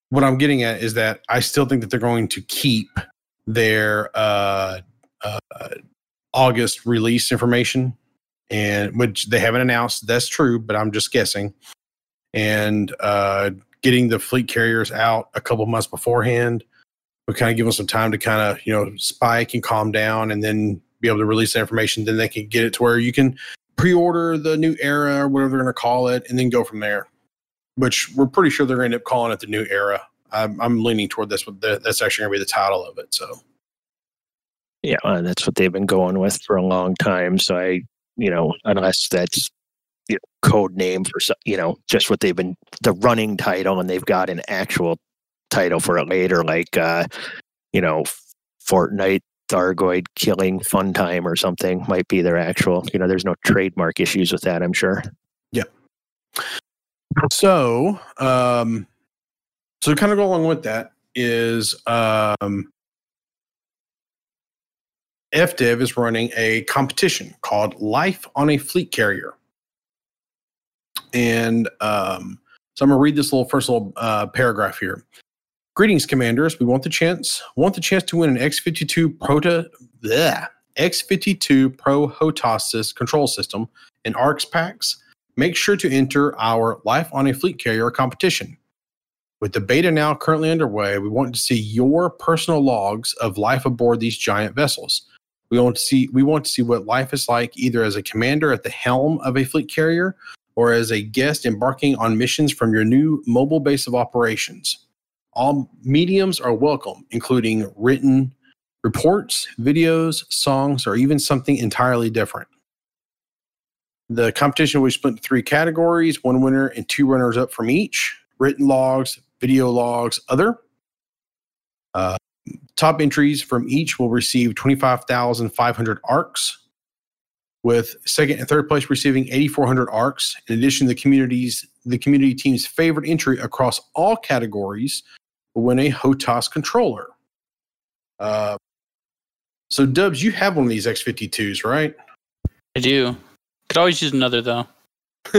[SPEAKER 2] what I'm getting at is that I still think that they're going to keep their uh, uh, August release information, and which they haven't announced. That's true, but I'm just guessing. And uh, getting the fleet carriers out a couple months beforehand would kind of give them some time to kind of you know spike and calm down, and then be able to release the information. Then they can get it to where you can pre-order the new era or whatever they're going to call it, and then go from there which we're pretty sure they're going to end up calling it the new era. I'm, I'm leaning toward this, that's actually going to be the title of it. So,
[SPEAKER 3] yeah, and that's what they've been going with for a long time. So I, you know, unless that's you know, code name for you know just what they've been the running title, and they've got an actual title for it later, like uh, you know, Fortnite Thargoid killing fun time or something might be their actual. You know, there's no trademark issues with that. I'm sure.
[SPEAKER 2] Yeah. So, um, so kind of go along with that is um, FDev is running a competition called Life on a Fleet Carrier, and um, so I'm gonna read this little first little uh, paragraph here. Greetings, commanders. We want the chance want the chance to win an X52 Prota bleh, X52 Pro HOTAS control system and ARX packs make sure to enter our Life on a Fleet Carrier competition. With the beta now currently underway, we want to see your personal logs of life aboard these giant vessels. We want to see we want to see what life is like either as a commander at the helm of a fleet carrier or as a guest embarking on missions from your new mobile base of operations. All mediums are welcome, including written reports, videos, songs, or even something entirely different. The competition will be split into three categories one winner and two runners up from each written logs, video logs, other. Uh, top entries from each will receive 25,500 ARX, with second and third place receiving 8,400 ARX. In addition, the community's the community team's favorite entry across all categories will win a HOTAS controller. Uh, so, Dubs, you have one of these X52s, right?
[SPEAKER 4] I do. Could always use another though.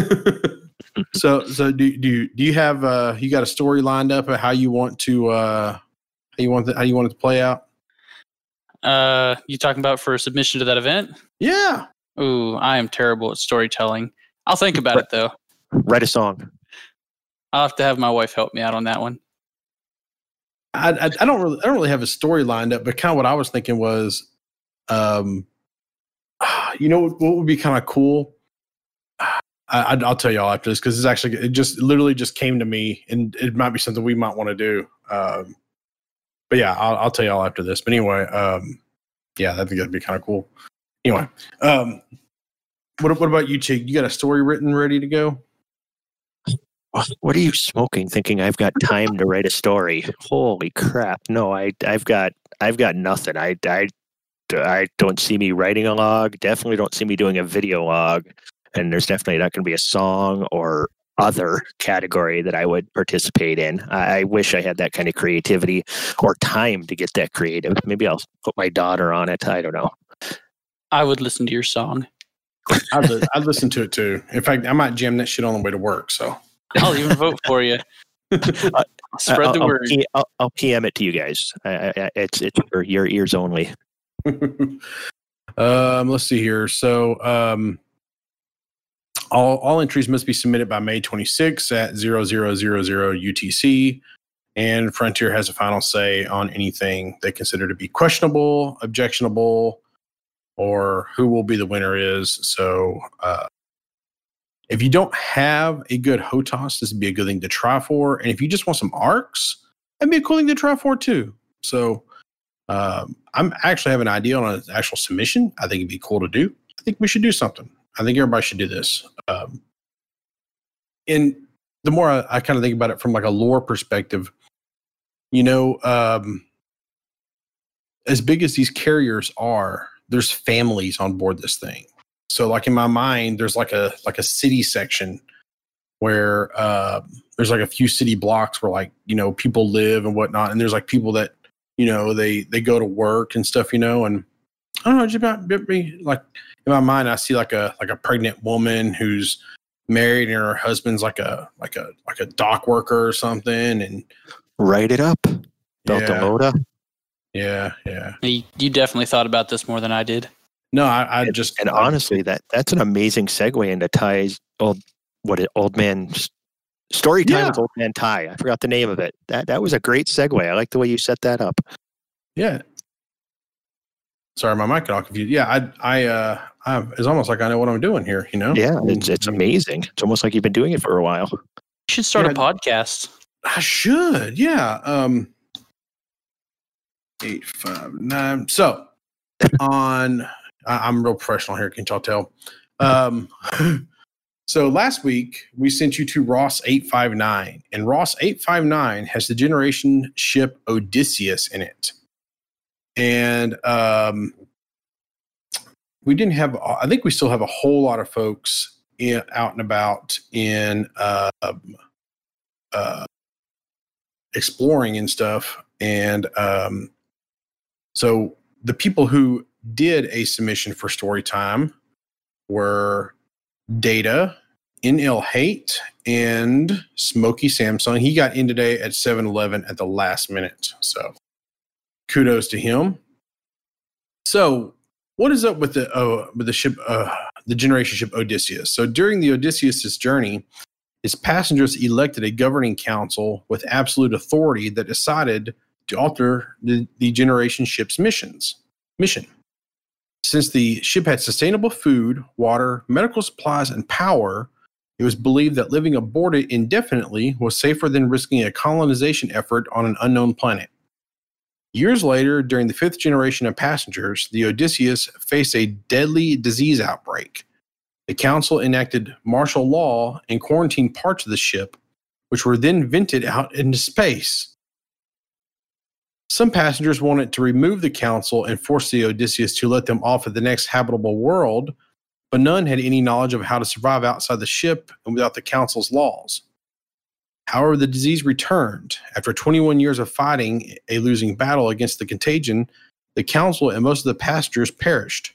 [SPEAKER 2] so so do do you, do you have uh you got a story lined up of how you want to uh how you want the, how you want it to play out?
[SPEAKER 4] Uh, you talking about for a submission to that event?
[SPEAKER 2] Yeah.
[SPEAKER 4] Ooh, I am terrible at storytelling. I'll think about it though.
[SPEAKER 3] Write a song.
[SPEAKER 4] I'll have to have my wife help me out on that one.
[SPEAKER 2] I, I, I don't really I don't really have a story lined up, but kind of what I was thinking was, um, you know what would be kind of cool? I, will tell y'all after this because it's actually it just literally just came to me, and it might be something we might want to do. Um, but yeah, I'll, I'll tell y'all after this. But anyway, um, yeah, I think that'd be kind of cool. Anyway, um, what what about you, Chig? You got a story written ready to go?
[SPEAKER 3] What are you smoking? Thinking I've got time to write a story? Holy crap! No, I I've got I've got nothing. I I I don't see me writing a log. Definitely don't see me doing a video log. And there's definitely not going to be a song or other category that I would participate in. I, I wish I had that kind of creativity or time to get that creative. Maybe I'll put my daughter on it. I don't know.
[SPEAKER 4] I would listen to your song.
[SPEAKER 2] I'd, I'd listen to it too. In fact, I might jam that shit on the way to work. So
[SPEAKER 4] I'll even vote for you. Spread
[SPEAKER 3] I'll,
[SPEAKER 4] the
[SPEAKER 3] I'll
[SPEAKER 4] word.
[SPEAKER 3] P- I'll, I'll PM it to you guys. I, I, I- it's it's for your ears only.
[SPEAKER 2] um, let's see here. So, um, all, all entries must be submitted by May 26 at 0000 UTC. And Frontier has a final say on anything they consider to be questionable, objectionable, or who will be the winner is. So, uh, if you don't have a good HOTAS, this would be a good thing to try for. And if you just want some ARX, that'd be a cool thing to try for too. So, um, I'm actually have an idea on an actual submission. I think it'd be cool to do. I think we should do something. I think everybody should do this. Um, and the more I, I kind of think about it from like a lore perspective, you know, um, as big as these carriers are, there's families on board this thing. So, like in my mind, there's like a like a city section where uh, there's like a few city blocks where like you know people live and whatnot, and there's like people that you know they they go to work and stuff, you know, and I don't know, just about me like in my mind, I see like a like a pregnant woman who's married and her husband's like a like a like a dock worker or something, and
[SPEAKER 3] Write it up. Belt
[SPEAKER 2] Yeah.
[SPEAKER 3] the load
[SPEAKER 2] yeah, yeah.
[SPEAKER 4] You, you definitely thought about this more than I did.
[SPEAKER 2] No, I, I just
[SPEAKER 3] And honestly, that that's an amazing segue into Ty's old what it old man story time
[SPEAKER 2] Yeah.
[SPEAKER 3] with old man Ty. I forgot the name of it. That that was a great segue. I like the way you set that up.
[SPEAKER 2] yeah. Sorry, my mic got all confused. Yeah, I I uh I, it's almost like I know what I'm doing here. You know.
[SPEAKER 3] Yeah, it's it's amazing. It's almost like you've been doing it for a while.
[SPEAKER 4] You should start
[SPEAKER 2] Yeah.
[SPEAKER 4] a podcast.
[SPEAKER 2] I should, yeah. Um, eight five nine. So on, I, I'm real professional here. Can y'all tell? Um, so last week we sent you to Ross eight five nine, and Ross eight five nine has the generation ship Odysseus in it, and um, we didn't have. I think we still have a whole lot of folks in, out and about in. Uh, uh, exploring and stuff. And um, so the people who did a submission for story time were Data, NL Hate, and Smoky Samsung. He got in today at 7 Eleven at the last minute. So kudos to him. So what is up with the uh, with the ship uh, the generation ship Odysseus? So during the Odysseus's journey, its passengers elected a governing council with absolute authority that decided to alter the, the generation ship's missions mission. Since the ship had sustainable food, water, medical supplies, and power, it was believed that living aboard it indefinitely was safer than risking a colonization effort on an unknown planet. Years later, during the fifth generation of passengers, the Odysseus faced a deadly disease outbreak. The council enacted martial law and quarantined parts of the ship, which were then vented out into space. Some passengers wanted to remove the council and force the Odysseus to let them off at the next habitable world, but none had any knowledge of how to survive outside the ship and without the council's laws. However, the disease returned. After 21 years of fighting a losing battle against the contagion, the council and most of the passengers perished.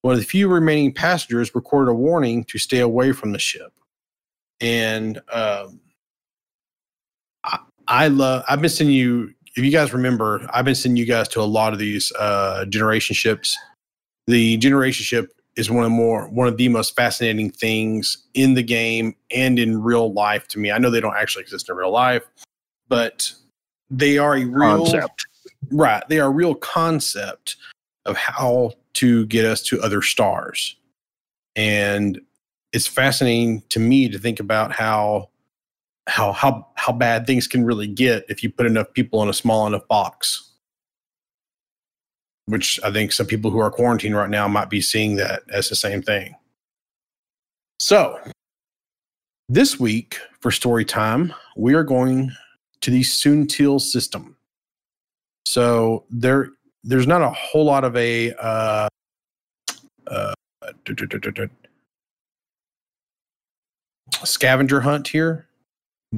[SPEAKER 2] One of the few remaining passengers recorded a warning to stay away from the ship. And um, I, I love, I've been sending you, if you guys remember, I've been sending you guys to a lot of these uh, generation ships. The generation ship is one of more one of the most fascinating things in the game and in real life to me. I know they don't actually exist in real life, but they are a real
[SPEAKER 3] Concept.
[SPEAKER 2] right. They are a real concept of how to get us to other stars. And it's fascinating to me to think about how how how how bad things can really get if you put enough people in a small enough box. Which I think some people who are quarantined right now might be seeing that as the same thing. So, this week for story time, we are going to the Soontill system. So there there's not a whole lot of a uh, uh, scavenger hunt here,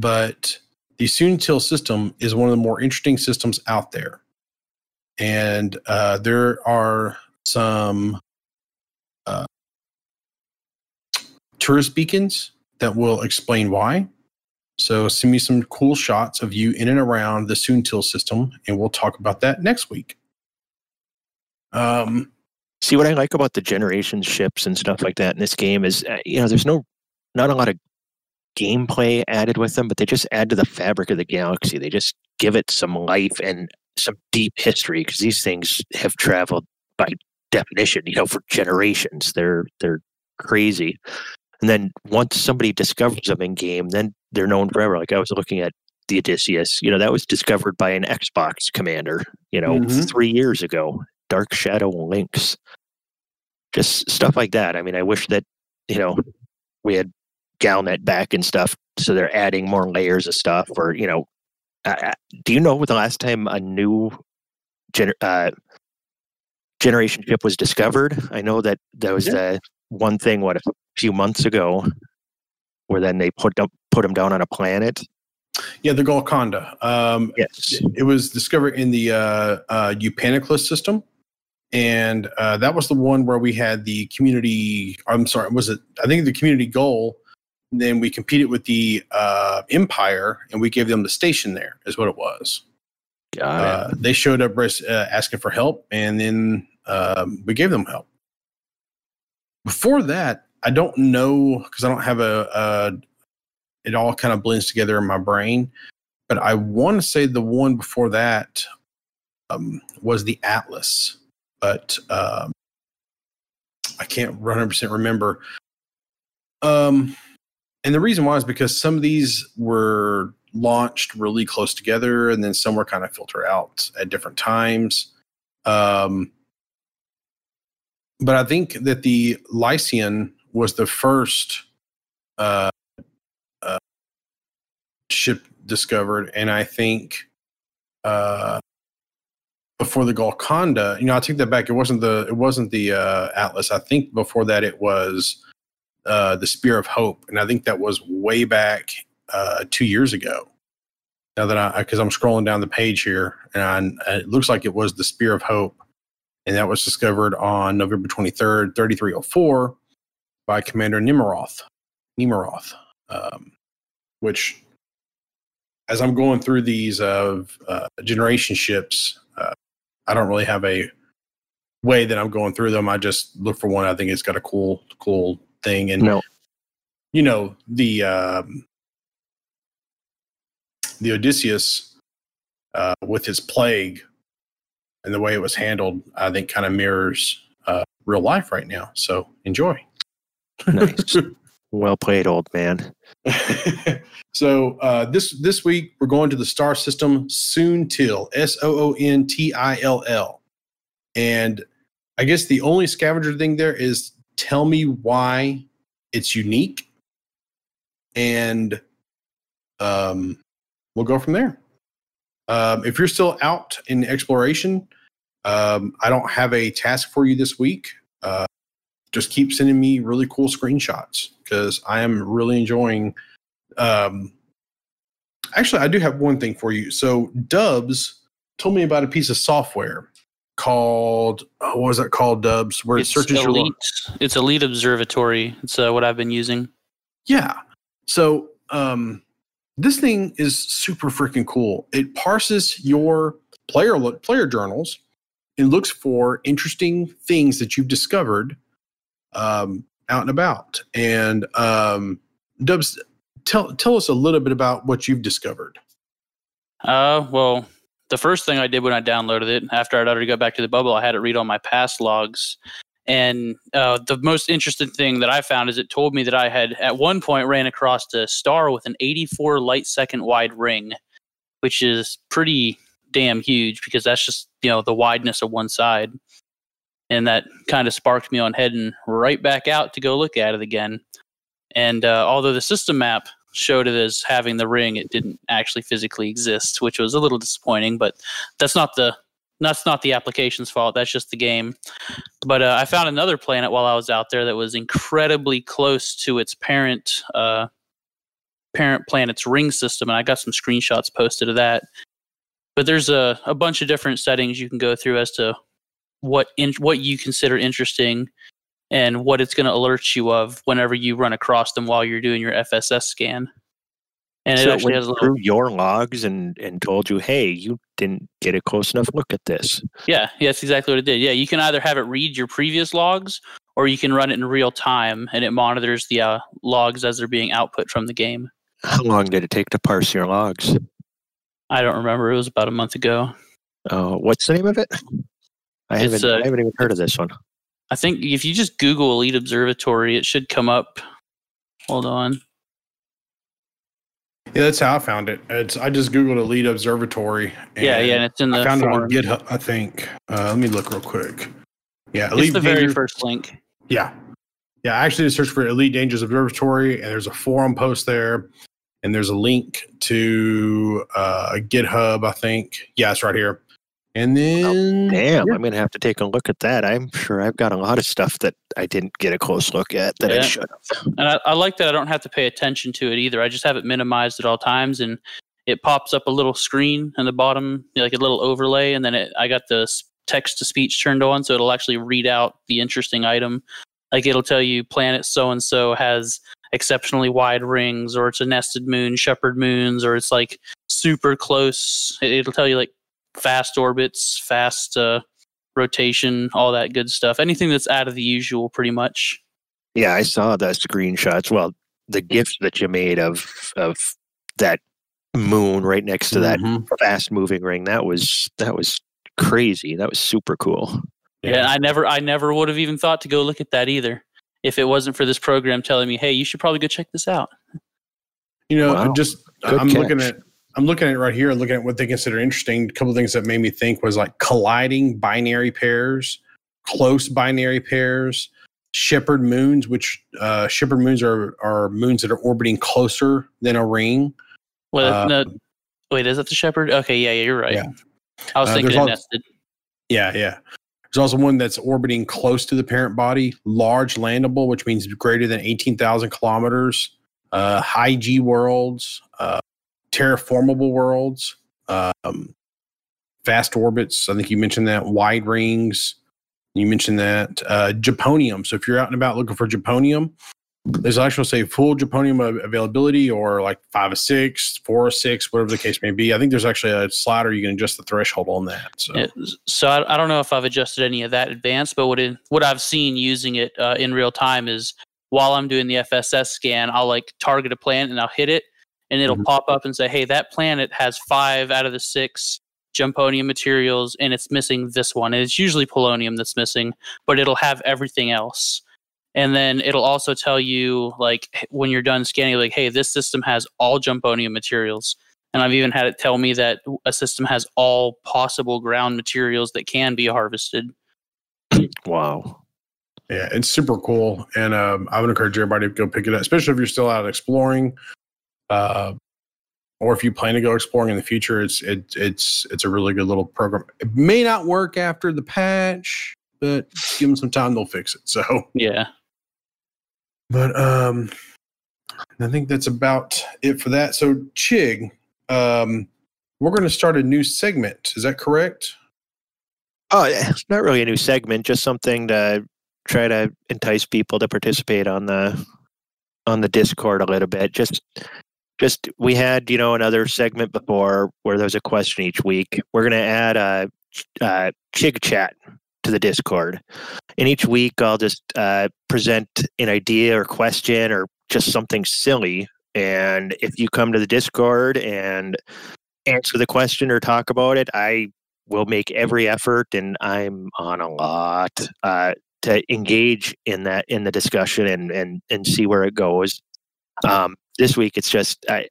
[SPEAKER 2] but the Soontill system is one of the more interesting systems out there. And uh, there are some uh, tourist beacons that will explain why. So send me some cool shots of you in and around the Soontill system, and we'll talk about that next week. Um,
[SPEAKER 3] See what I like about the generation ships and stuff like that in this game is, uh, you know, there's no, not a lot of gameplay added with them, but they just add to the fabric of the galaxy. They just give it some life and some deep history because these things have traveled by definition, you know, for generations. They're they're crazy. And then once somebody discovers them in game, then they're known forever. Like I was looking at the Odysseus, you know, that was discovered by an Xbox commander, you know,
[SPEAKER 2] Mhm.
[SPEAKER 3] three years ago. Dark Shadow Links. Just stuff like that. I mean, I wish that, you know, we had Galnet back and stuff. So they're adding more layers of stuff or, you know, uh, do you know when the last time a new gener- uh, generation ship was discovered? I know that there was uh, one thing, what, a few months ago where then they put them, put them down on a planet.
[SPEAKER 2] yeah, the Golconda. Um,
[SPEAKER 3] Yes.
[SPEAKER 2] it was discovered in the uh, uh, system, and uh, that was the one where we had the community. I'm sorry, was it? I think the community goal. And Then we competed with the uh, Empire, and we gave them the station. There is what it was.
[SPEAKER 3] Got it.
[SPEAKER 2] Uh, they showed up uh, asking for help, and then um, we gave them help. Before that, I don't know because I don't have a, a. It all kind of blends together in my brain, but I want to say the one before that um, was the Atlas, but um, I can't 100 percent remember. Um, and the reason why is because some of these were launched really close together, and then some were kind of filtered out at different times. Um, but I think that the Lycaon was the first uh, uh, ship discovered, and I think uh, before the Golconda, you know, I take that back. It wasn't the it wasn't the uh, Atlas. I think before that it was uh, the Spear of Hope, and I think that was way back uh, two years ago. Now that I, because I'm scrolling down the page here, and I, it looks like it was the Spear of Hope, and that was discovered on November 23rd, 3304, by Commander Nemiroth. Nemiroth, um, which, as I'm going through these of uh, generation ships, uh, I don't really have a way that I'm going through them. I just look for one. I think it's got a cool, cool thing, and
[SPEAKER 3] No.
[SPEAKER 2] you know the um, the Odysseus uh, with his plague and the way it was handled, I think kind of mirrors uh, real life right now. So enjoy.
[SPEAKER 3] Nice. well played, old man.
[SPEAKER 2] so uh, this this week we're going to the star system Soontill, S O O N T I L L, and I guess the only scavenger thing there is tell me why it's unique, and um, we'll go from there. Um, if you're still out in exploration, um, I don't have a task for you this week. Uh, just keep sending me really cool screenshots because I am really enjoying. Um, actually, I do have one thing for you. So Dubs told me about a piece of software called oh, what was that called? Dubs, where
[SPEAKER 4] It's
[SPEAKER 2] it searches your
[SPEAKER 4] elite. It's Elite Observatory. It's uh, what I've been using.
[SPEAKER 2] Yeah. So um, this thing is super freaking cool. It parses your player look player journals and looks for interesting things that you've discovered um, out and about. And um, Dubs, tell tell us a little bit about what you've discovered.
[SPEAKER 4] Uh, well, the first thing I did when I downloaded it, after I'd already got back to the bubble, I had it read all my past logs. And uh, the most interesting thing that I found is it told me that I had at one point ran across a star with an 84 light second wide ring, which is pretty damn huge because that's just you know the wideness of one side. And that kind of sparked me on heading right back out to go look at it again. And uh, although the system map showed it as having the ring, it didn't actually physically exist, which was a little disappointing. But that's not the that's not the application's fault. That's just the game. But uh, I found another planet while I was out there that was incredibly close to its parent uh, parent planet's ring system, and I got some screenshots posted of that. But there's a, a bunch of different settings you can go through as to what in, what you consider interesting and what it's going to alert you of whenever you run across them while you're doing your FSS scan. And
[SPEAKER 3] so
[SPEAKER 4] it actually
[SPEAKER 3] went
[SPEAKER 4] has a little
[SPEAKER 3] through your logs and and told you, hey, you didn't get a close enough look at this.
[SPEAKER 4] Yeah, yeah, that's exactly what it did. Yeah, you can either have it read your previous logs or you can run it in real time and it monitors the uh, logs as they're being output from the game.
[SPEAKER 3] How long did it take to parse your logs?
[SPEAKER 4] I don't remember. It was about a month ago.
[SPEAKER 3] Oh, what's the name of it? I haven't
[SPEAKER 4] uh,
[SPEAKER 3] I haven't even heard of this one.
[SPEAKER 4] I think if you just Google Elite Observatory, it should come up. Hold on.
[SPEAKER 2] Yeah, that's how I found it. It's I just googled Elite Observatory.
[SPEAKER 4] yeah, yeah, and it's in the
[SPEAKER 2] I found it on. GitHub. I think. Uh, let me look real quick. Yeah,
[SPEAKER 4] It's
[SPEAKER 2] Elite
[SPEAKER 4] the very first link.
[SPEAKER 2] Yeah, yeah. I actually searched for Elite Dangerous Observatory, and there's a forum post there, and there's a link to uh, GitHub. I think. Yeah, it's right here. And then
[SPEAKER 3] Damn,
[SPEAKER 2] yeah.
[SPEAKER 3] I'm gonna have to take a look at that. I'm sure I've got a lot of stuff that I didn't get a close look at that I should have.
[SPEAKER 4] And I, I like that I don't have to pay attention to it either. I just have it minimized at all times, and it pops up a little screen in the bottom, like a little overlay, and then it, I got the text to speech turned on, so it'll actually read out the interesting item. Like it'll tell you planet so and so has exceptionally wide rings, or it's a nested moon, shepherd moons, or it's like super close. It, it'll tell you like fast orbits, fast uh, rotation, all that good stuff. Anything that's out of the usual, pretty much.
[SPEAKER 3] Yeah, I saw the screenshots. Well, the gifts that you made of of that moon right next to that
[SPEAKER 2] Mhm.
[SPEAKER 3] fast moving ring. That was that was crazy. That was super cool.
[SPEAKER 4] Yeah, I never I never would have even thought to go look at that either if it wasn't for this program telling me, "Hey, you should probably go check this out."
[SPEAKER 2] You know,
[SPEAKER 3] Wow.
[SPEAKER 2] just
[SPEAKER 3] Good
[SPEAKER 2] I'm looking at I'm looking at it right here, looking at what they consider interesting. A couple of things that made me think was like colliding binary pairs, close binary pairs, shepherd moons, which uh, shepherd moons are are moons that are orbiting closer than a ring.
[SPEAKER 4] Well,
[SPEAKER 2] Uh,
[SPEAKER 4] no, wait, is that the shepherd? Okay, yeah, yeah you're right.
[SPEAKER 2] Yeah.
[SPEAKER 4] I was
[SPEAKER 2] Uh,
[SPEAKER 4] thinking
[SPEAKER 2] there's
[SPEAKER 4] it
[SPEAKER 2] al-
[SPEAKER 4] nested.
[SPEAKER 2] Yeah, yeah. There's also one that's orbiting close to the parent body, large landable, which means greater than 18,000 kilometers, uh, high G worlds, uh, terraformable worlds, um, fast orbits. I think you mentioned that, wide rings. You mentioned that, uh, Jumponium. So if you're out and about looking for Jumponium, there's actually say full Jumponium availability or like five or six, four or six, whatever the case may be. I think there's actually a slider you can adjust the threshold on that. So.
[SPEAKER 4] Yeah, so I, I don't know if I've adjusted any of that advanced, but what what I've seen using it uh, in real time is while I'm doing the FSS scan, I'll like target a plant and I'll hit it, and it'll
[SPEAKER 2] Mhm.
[SPEAKER 4] pop up and say, "Hey, that planet has five out of the six Jumponium materials, and it's missing this one. And it's usually polonium that's missing, but it'll have everything else." And then it'll also tell you, like, when you're done scanning, like, hey, this system has all Jumponium materials. And I've even had it tell me that a system has all possible ground materials that can be harvested.
[SPEAKER 3] Wow.
[SPEAKER 2] Yeah, it's super cool, and um, I would encourage everybody to go pick it up, especially if you're still out exploring, uh, or if you plan to go exploring in the future. It's it, it's it's a really good little program. It may not work after the patch, but give them some time; they'll fix it. So,
[SPEAKER 4] Yeah.
[SPEAKER 2] but um, I think that's about it for that. So, Chig, um, we're going to start a new segment. Is that correct?
[SPEAKER 3] Oh, it's not really a new segment, just something to try to entice people to participate on the on the Discord a little bit. Just just we had, you know, another segment before where there's a question each week. We're gonna add a, a chig chat to the Discord. And each week I'll just uh, present an idea or question or just something silly. And if you come to the Discord and answer the question or talk about it, I will make every effort and i'm on a lot uh, to engage in that in the discussion and and and see where it goes um, this week it's just uh,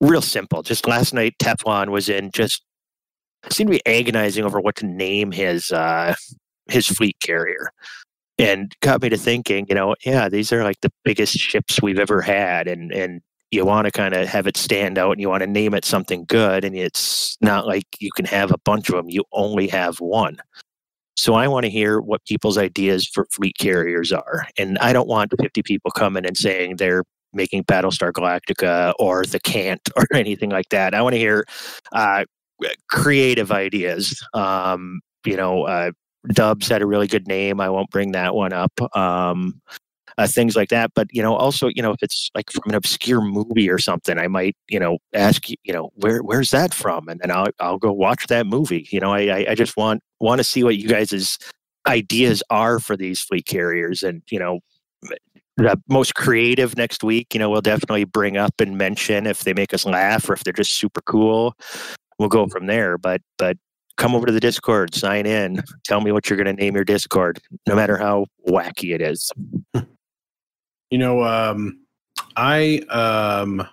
[SPEAKER 3] real simple. Just last night teflon was in just seemed to be agonizing over what to name his uh his fleet carrier. And got me to thinking you know yeah these are like the biggest ships we've ever had and and you want to kind of have it stand out and you want to name it something good and it's not like you can have a bunch of them you only have one. So i want to hear what people's ideas for fleet carriers are and i don't want 50 people coming and saying their making Battlestar Galactica or the Cant or anything like that. I want to hear uh, creative ideas. Um, you know, uh, Dubs had a really good name. I won't bring that one up. Um, uh, things like that. But you know, also, you know, if it's like from an obscure movie or something, I might, you know, ask you, you know, where where's that from, and then I'll I'll go watch that movie. You know, I I, just want want to see what you guys' ideas are for these fleet carriers, and you know. The most creative next week, you know, we'll definitely bring up and mention if they make us laugh or if they're just super cool. We'll go from there. But but come over to the Discord, sign in, tell me what you're going to name your Discord, no matter how wacky it is.
[SPEAKER 2] You know, um, I um,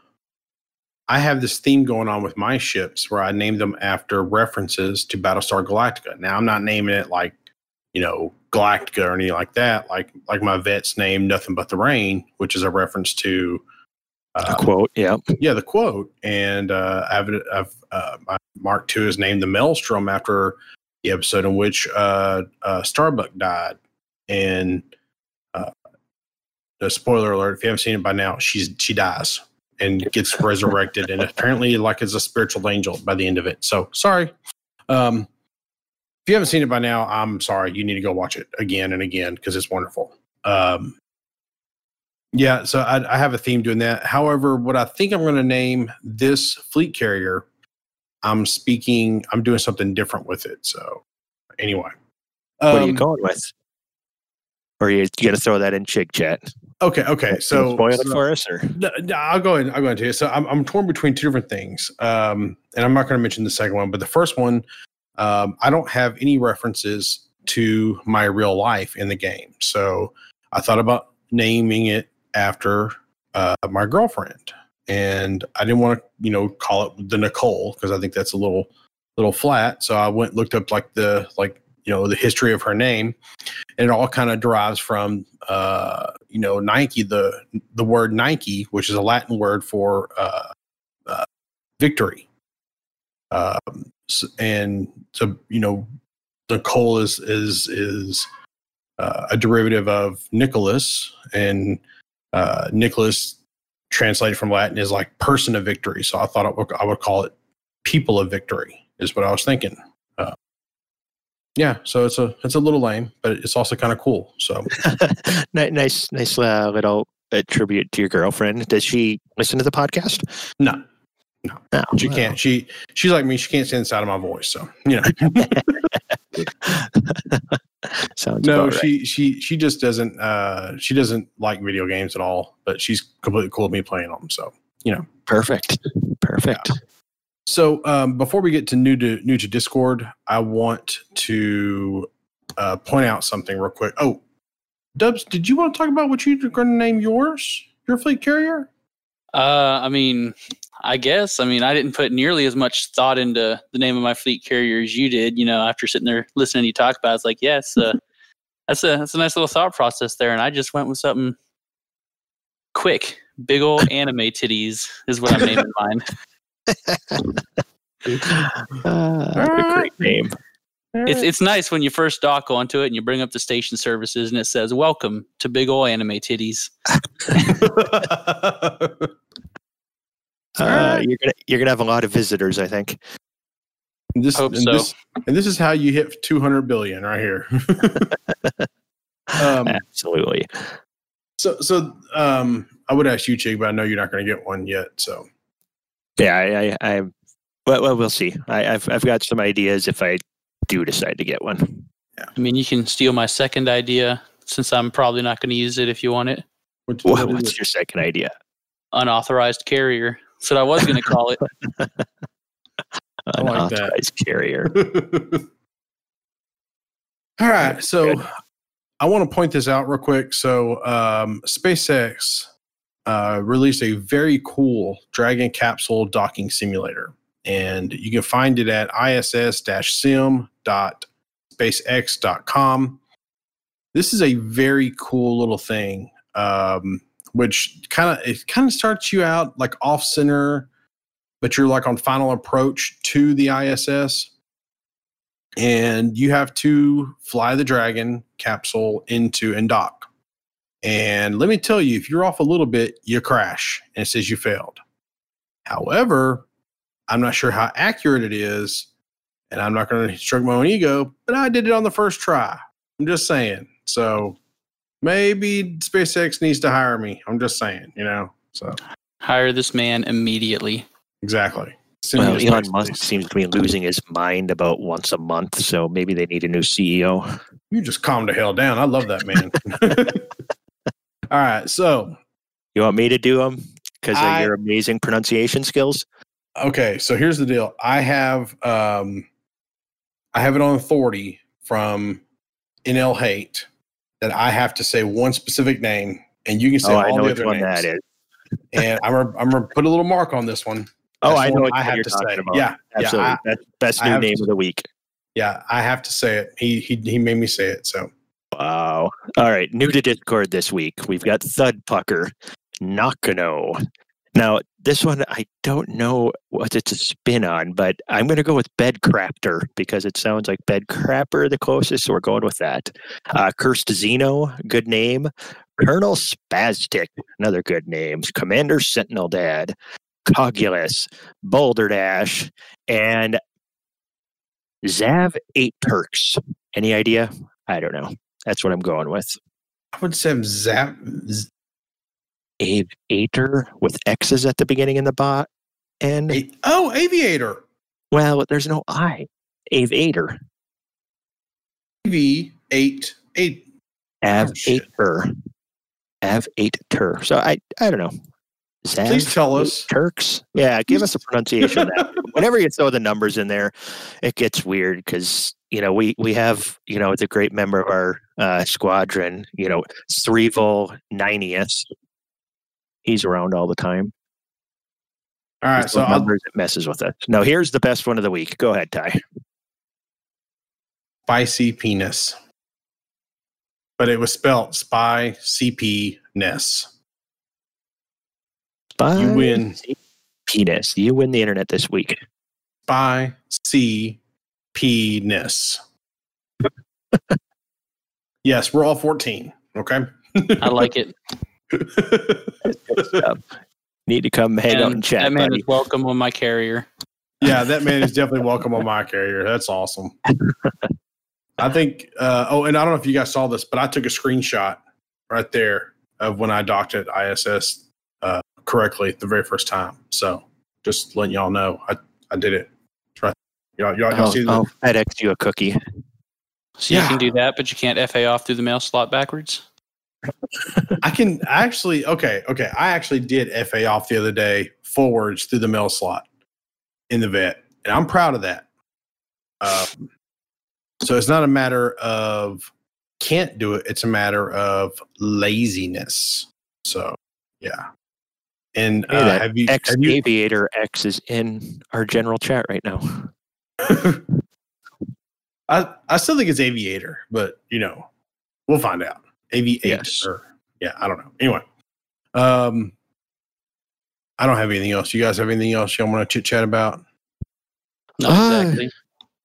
[SPEAKER 2] I have this theme going on with my ships where I name them after references to Battlestar Galactica. Now I'm not naming it like you know Galactica or anything like that. Like like my vet's name, nothing but the rain, which is a reference to
[SPEAKER 3] uh, a quote. Yeah,
[SPEAKER 2] yeah, the quote. And uh, I've I've uh, Mark II is named the Maelstrom after the episode in which uh, uh, Starbuck died, and the spoiler alert if you haven't seen it by now she's she dies and gets resurrected and apparently like is a spiritual angel by the end of it so sorry um if you haven't seen it by now i'm sorry you need to go watch it again and again because it's wonderful um yeah so I, I have a theme doing that however what i think i'm going to name this fleet carrier i'm speaking i'm doing something different with it so anyway
[SPEAKER 3] what are you um, going with or are you, you going to throw that in chig chat
[SPEAKER 2] Okay, okay. So
[SPEAKER 3] spoil it for us, or
[SPEAKER 2] no, no, I'll go ahead. I'll go into it. So I'm I'm torn between two different things, um, and I'm not going to mention the second one, but the first one, um, I don't have any references to my real life in the game. So I thought about naming it after uh, my girlfriend, and I didn't want to, you know, call it the Nicole because I think that's a little little flat. So I went looked up like the like you know the history of her name and it all kind of derives from uh, you know nike the the word nike which is a latin word for uh, uh, victory um, and so you know the nicole is is is uh, a derivative of nicholas and uh, nicholas translated from latin is like person of victory so i thought would, i would call it people of victory is what i was thinking yeah, so it's a it's a little lame, but it's also kind of cool. So
[SPEAKER 3] nice, nice uh, little uh, tribute to your girlfriend. Does she listen to the podcast?
[SPEAKER 2] No, no, no she well. can't. She she's like me. She can't stand the sound of my voice. So you know.
[SPEAKER 3] Sounds
[SPEAKER 2] no, she right. she she just doesn't uh she doesn't like video games at all. But she's completely cool with me playing them. So you know,
[SPEAKER 3] perfect, perfect. Yeah.
[SPEAKER 2] So um, before we get to new to new to Discord, I want to uh, point out something real quick. Oh, Dubs, did you want to talk about what you're going to name yours, your fleet carrier?
[SPEAKER 4] Uh, I mean, I guess. I mean, I didn't put nearly as much thought into the name of my fleet carrier as you did. You know, after sitting there listening to you talk about, it, it's like, yes, uh, that's a that's a nice little thought process there. And I just went with something quick. Big old anime titties is what I'm naming mine
[SPEAKER 3] uh, great name.
[SPEAKER 4] It's it's nice when you first dock onto it and you bring up the station services and it says "Welcome to Big Ol' Anime Titties."
[SPEAKER 3] uh, you're gonna you're gonna have a lot of visitors, I think.
[SPEAKER 2] And this,
[SPEAKER 4] Hope
[SPEAKER 2] and
[SPEAKER 4] so.
[SPEAKER 2] This, and this is how you hit 200 billion right here.
[SPEAKER 3] um, Absolutely.
[SPEAKER 2] So so um, I would ask you, Chig, but I know you're not going to get one yet. So
[SPEAKER 3] yeah, I, I, I well, well, we'll see. I, have I've got some ideas if I do decide to get one.
[SPEAKER 4] Yeah. I mean, you can steal my second idea since I'm probably not going to use it if you want it.
[SPEAKER 3] What, what what's your second idea?
[SPEAKER 4] Unauthorized carrier. That's what I was going to call it.
[SPEAKER 3] Unauthorized like that carrier.
[SPEAKER 2] All right. So Good. I want to point this out real quick. So um, SpaceX uh, released a very cool Dragon capsule docking simulator. And you can find it at iss-sim.spacex.com. This is a very cool little thing, um, which kind of it kind of starts you out like off center, but you're like on final approach to the ISS, and you have to fly the Dragon capsule into and dock And let me tell you, if you're off a little bit, you crash and it says you failed. However, I'm not sure how accurate it is, and I'm not going to stroke my own ego, but I did it on the first try. I'm just saying. So maybe SpaceX needs to hire me. I'm just saying, you know. So
[SPEAKER 4] Hire this man immediately.
[SPEAKER 2] exactly. Send
[SPEAKER 3] Well, Elon
[SPEAKER 2] space
[SPEAKER 3] Musk
[SPEAKER 2] please.
[SPEAKER 3] seems to be losing his mind about once a month, so maybe they need a new CEO.
[SPEAKER 2] You just calm the hell down. I love that man. All right, so
[SPEAKER 3] You want me to do them because
[SPEAKER 2] I-
[SPEAKER 3] of your amazing pronunciation skills?
[SPEAKER 2] okay, so here's the deal. I have um I have it on authority from NL Hate that I have to say one specific name, and you can say
[SPEAKER 3] Oh,
[SPEAKER 2] all
[SPEAKER 3] I know
[SPEAKER 2] the
[SPEAKER 3] which
[SPEAKER 2] other
[SPEAKER 3] one
[SPEAKER 2] names.
[SPEAKER 3] that is.
[SPEAKER 2] And I'm gonna, I'm gonna put a little mark on this one.
[SPEAKER 3] Oh,
[SPEAKER 2] That's
[SPEAKER 3] I know
[SPEAKER 2] one
[SPEAKER 3] what you're talking about.
[SPEAKER 2] Yeah,
[SPEAKER 3] Absolutely.
[SPEAKER 2] yeah, I,
[SPEAKER 3] That's best new
[SPEAKER 2] have
[SPEAKER 3] name
[SPEAKER 2] to-
[SPEAKER 3] of the week.
[SPEAKER 2] yeah. I have to say it. He he he made me say it. So
[SPEAKER 3] Wow. All right. New to Discord this week. We've got Thud Pucker, Nakano. Now, this one, I don't know what it's a spin on, but I'm going to go with Bed Crapter because it sounds like Bed Crapper the closest, so we're going with that. Uh, Cursed Zeno, good name. Colonel Spastic, another good name. Commander Sentinel Dad, Cogulus, Boulder Dash, and Zav 8 Turks. Any idea? I don't know. That's what I'm going with.
[SPEAKER 2] I would say Zap.
[SPEAKER 3] Aviator with X's at the beginning in the bot. And
[SPEAKER 2] A- oh, Aviator.
[SPEAKER 3] well, there's no I. Aviator.
[SPEAKER 2] AV eight eight. Shit.
[SPEAKER 3] Avator. Avator. So I I don't know. Zav
[SPEAKER 2] Please tell us.
[SPEAKER 3] Turks. Yeah, give us a pronunciation of that. Whenever you throw the numbers in there, it gets weird because you know we we have you know the great member of our uh, squadron, you know, Threevil Ninetieth. He's around all the time.
[SPEAKER 2] All right,
[SPEAKER 3] These
[SPEAKER 2] so
[SPEAKER 3] little
[SPEAKER 2] I'll,
[SPEAKER 3] it messes with us. No, here's the best one of the week. Go ahead, Ty.
[SPEAKER 2] spicy penis, but it was spelled spy CP ness. You win.
[SPEAKER 3] Penis. You win the internet this week.
[SPEAKER 2] Spy C P ness. yes, we're all fourteen. Okay.
[SPEAKER 4] I like it.
[SPEAKER 3] Need to come hang out
[SPEAKER 4] And
[SPEAKER 3] and chat,
[SPEAKER 4] that man
[SPEAKER 3] buddy.
[SPEAKER 4] is welcome on my carrier.
[SPEAKER 2] yeah, that man is definitely welcome on my carrier. That's awesome. I think. Uh, oh, and I don't know if you guys saw this, but I took a screenshot right there of when I docked at ISS uh, correctly the very first time. So just letting y'all know, I I did it. Right. Y'all, y'all, y'all
[SPEAKER 3] I'll,
[SPEAKER 2] see the,
[SPEAKER 3] I'll FedEx you a cookie.
[SPEAKER 4] So you
[SPEAKER 2] Yeah.
[SPEAKER 4] can do that, but you can't FA off through the mail slot backwards.
[SPEAKER 2] I can actually okay, okay. I actually did FA off the other day forwards through the mail slot in the vet, and I'm proud of that. Um, so it's not a matter of can't do it; it's a matter of laziness. So yeah. And
[SPEAKER 3] Hey,
[SPEAKER 2] uh, have you
[SPEAKER 3] X
[SPEAKER 2] have you
[SPEAKER 3] Aviator X is in our general chat right now.
[SPEAKER 2] I I still think it's aviator, but you know, we'll find out. Aviator.
[SPEAKER 3] Yes.
[SPEAKER 2] Yeah, I don't know. Anyway, um, I don't have anything else. You guys have anything else y'all want to chit chat about?
[SPEAKER 4] Not exactly.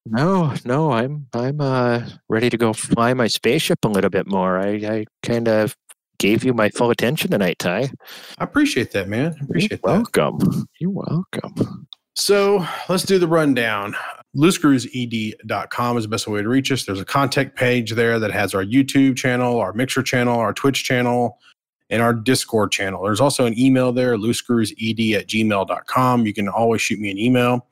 [SPEAKER 3] No, no, I'm I'm uh ready to go fly my spaceship a little bit more. I, I kind of gave you my full attention tonight, Ty.
[SPEAKER 2] I appreciate that, man. I appreciate that.
[SPEAKER 3] welcome. You're welcome.
[SPEAKER 2] So let's do the rundown. loosecruised.com is the best way to reach us. There's a contact page there that has our YouTube channel, our Mixer channel, our Twitch channel, and our Discord channel. There's also an email there, loosecruised at gmail.com. You can always shoot me an email.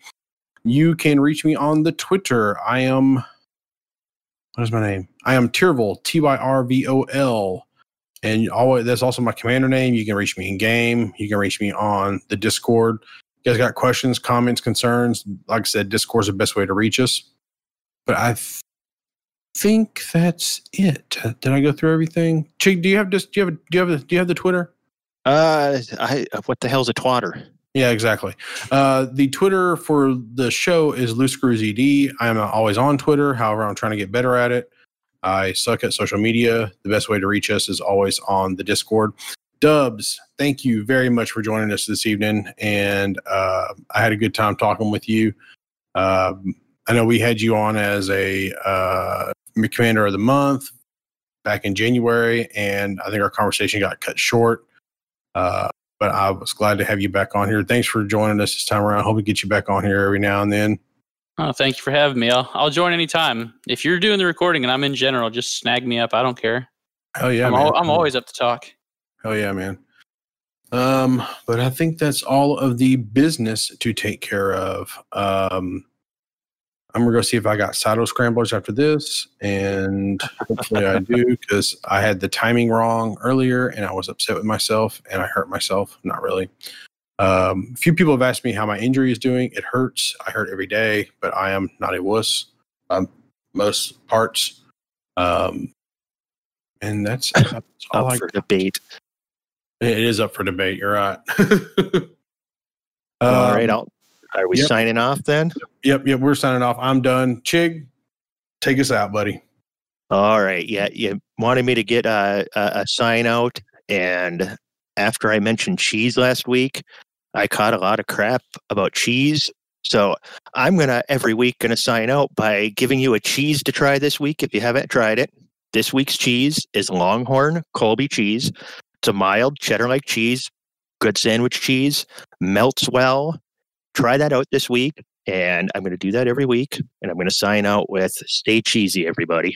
[SPEAKER 2] You can reach me on the Twitter. I am, what is my name? I am Tyrvol, T Y R V O L. And always, that's also my commander name. You can reach me in game. You can reach me on the Discord you guys got questions, comments, concerns, like I said, Discord's the best way to reach us. But I th- think that's it. Uh, Did I go through everything? Chig, do you have just do you have do you have do you have the Twitter?
[SPEAKER 3] Uh, I what the hell's a twatter?
[SPEAKER 2] Yeah, exactly. Uh, the Twitter for the show is Loose Screws ED. I'm always on Twitter. However, I'm trying to get better at it. I suck at social media. The best way to reach us is always on the Discord. Dubs, thank you very much for joining us this evening. And uh, I had a good time talking with you. Um, I know we had you on as a uh, commander of the month back in January, and I think our conversation got cut short. Uh, but I was glad to have you back on here. Thanks for joining us this time around. I Hope we get you back on here every now and then.
[SPEAKER 4] Oh, thank you for having me. I'll, I'll join anytime. If you're doing the recording and I'm in general, just snag me up. I don't care.
[SPEAKER 2] Oh yeah,
[SPEAKER 4] I'm, al- I'm always up to talk.
[SPEAKER 2] Hell yeah, man. Um, but I think that's all of the business to take care of. Um, I'm gonna go see if I got Sato scramblers after this, and hopefully I do because I had the timing wrong earlier, and I was upset with myself, and I hurt myself. Not really. Um, a few people have asked me how my injury is doing. It hurts. I hurt every day, but I am not a wuss. Um, most parts. Um, and that's, that's all
[SPEAKER 3] Up
[SPEAKER 2] I
[SPEAKER 3] for debate.
[SPEAKER 2] It is up for debate. You're right.
[SPEAKER 3] All right,
[SPEAKER 2] Um,
[SPEAKER 3] I'll, are we
[SPEAKER 2] yep.
[SPEAKER 3] signing off then?
[SPEAKER 2] Yep, yep. We're signing off. I'm done. Chig, take us out, buddy.
[SPEAKER 3] All right. Yeah, you wanted me to get a, a, a sign out, and after I mentioned cheese last week, I caught a lot of crap about cheese. So I'm gonna every week gonna sign out by giving you a cheese to try this week if you haven't tried it. This week's cheese is Longhorn Colby cheese. It's a mild cheddar-like cheese, good sandwich cheese, melts well. Try that out this week, and I'm gonna do that every week. And I'm gonna sign out with "Stay cheesy, everybody."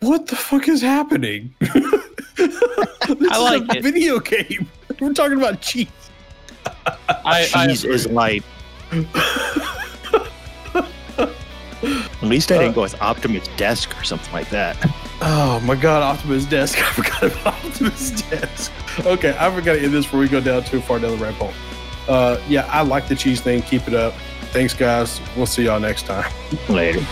[SPEAKER 2] What the fuck is happening? this
[SPEAKER 4] I like
[SPEAKER 2] is a
[SPEAKER 4] it.
[SPEAKER 2] video game. We're talking about cheese.
[SPEAKER 4] I, I
[SPEAKER 3] cheese is life. At least I didn't go with Optimus Desk or something like that.
[SPEAKER 2] Oh my god, Optimus Desk. I forgot about Optimus Desk. Okay, I forgot to end this before we go down too far down the rabbit hole. Uh, yeah, I like the cheese thing. Keep it up. Thanks, guys. We'll see y'all next time.
[SPEAKER 3] Later.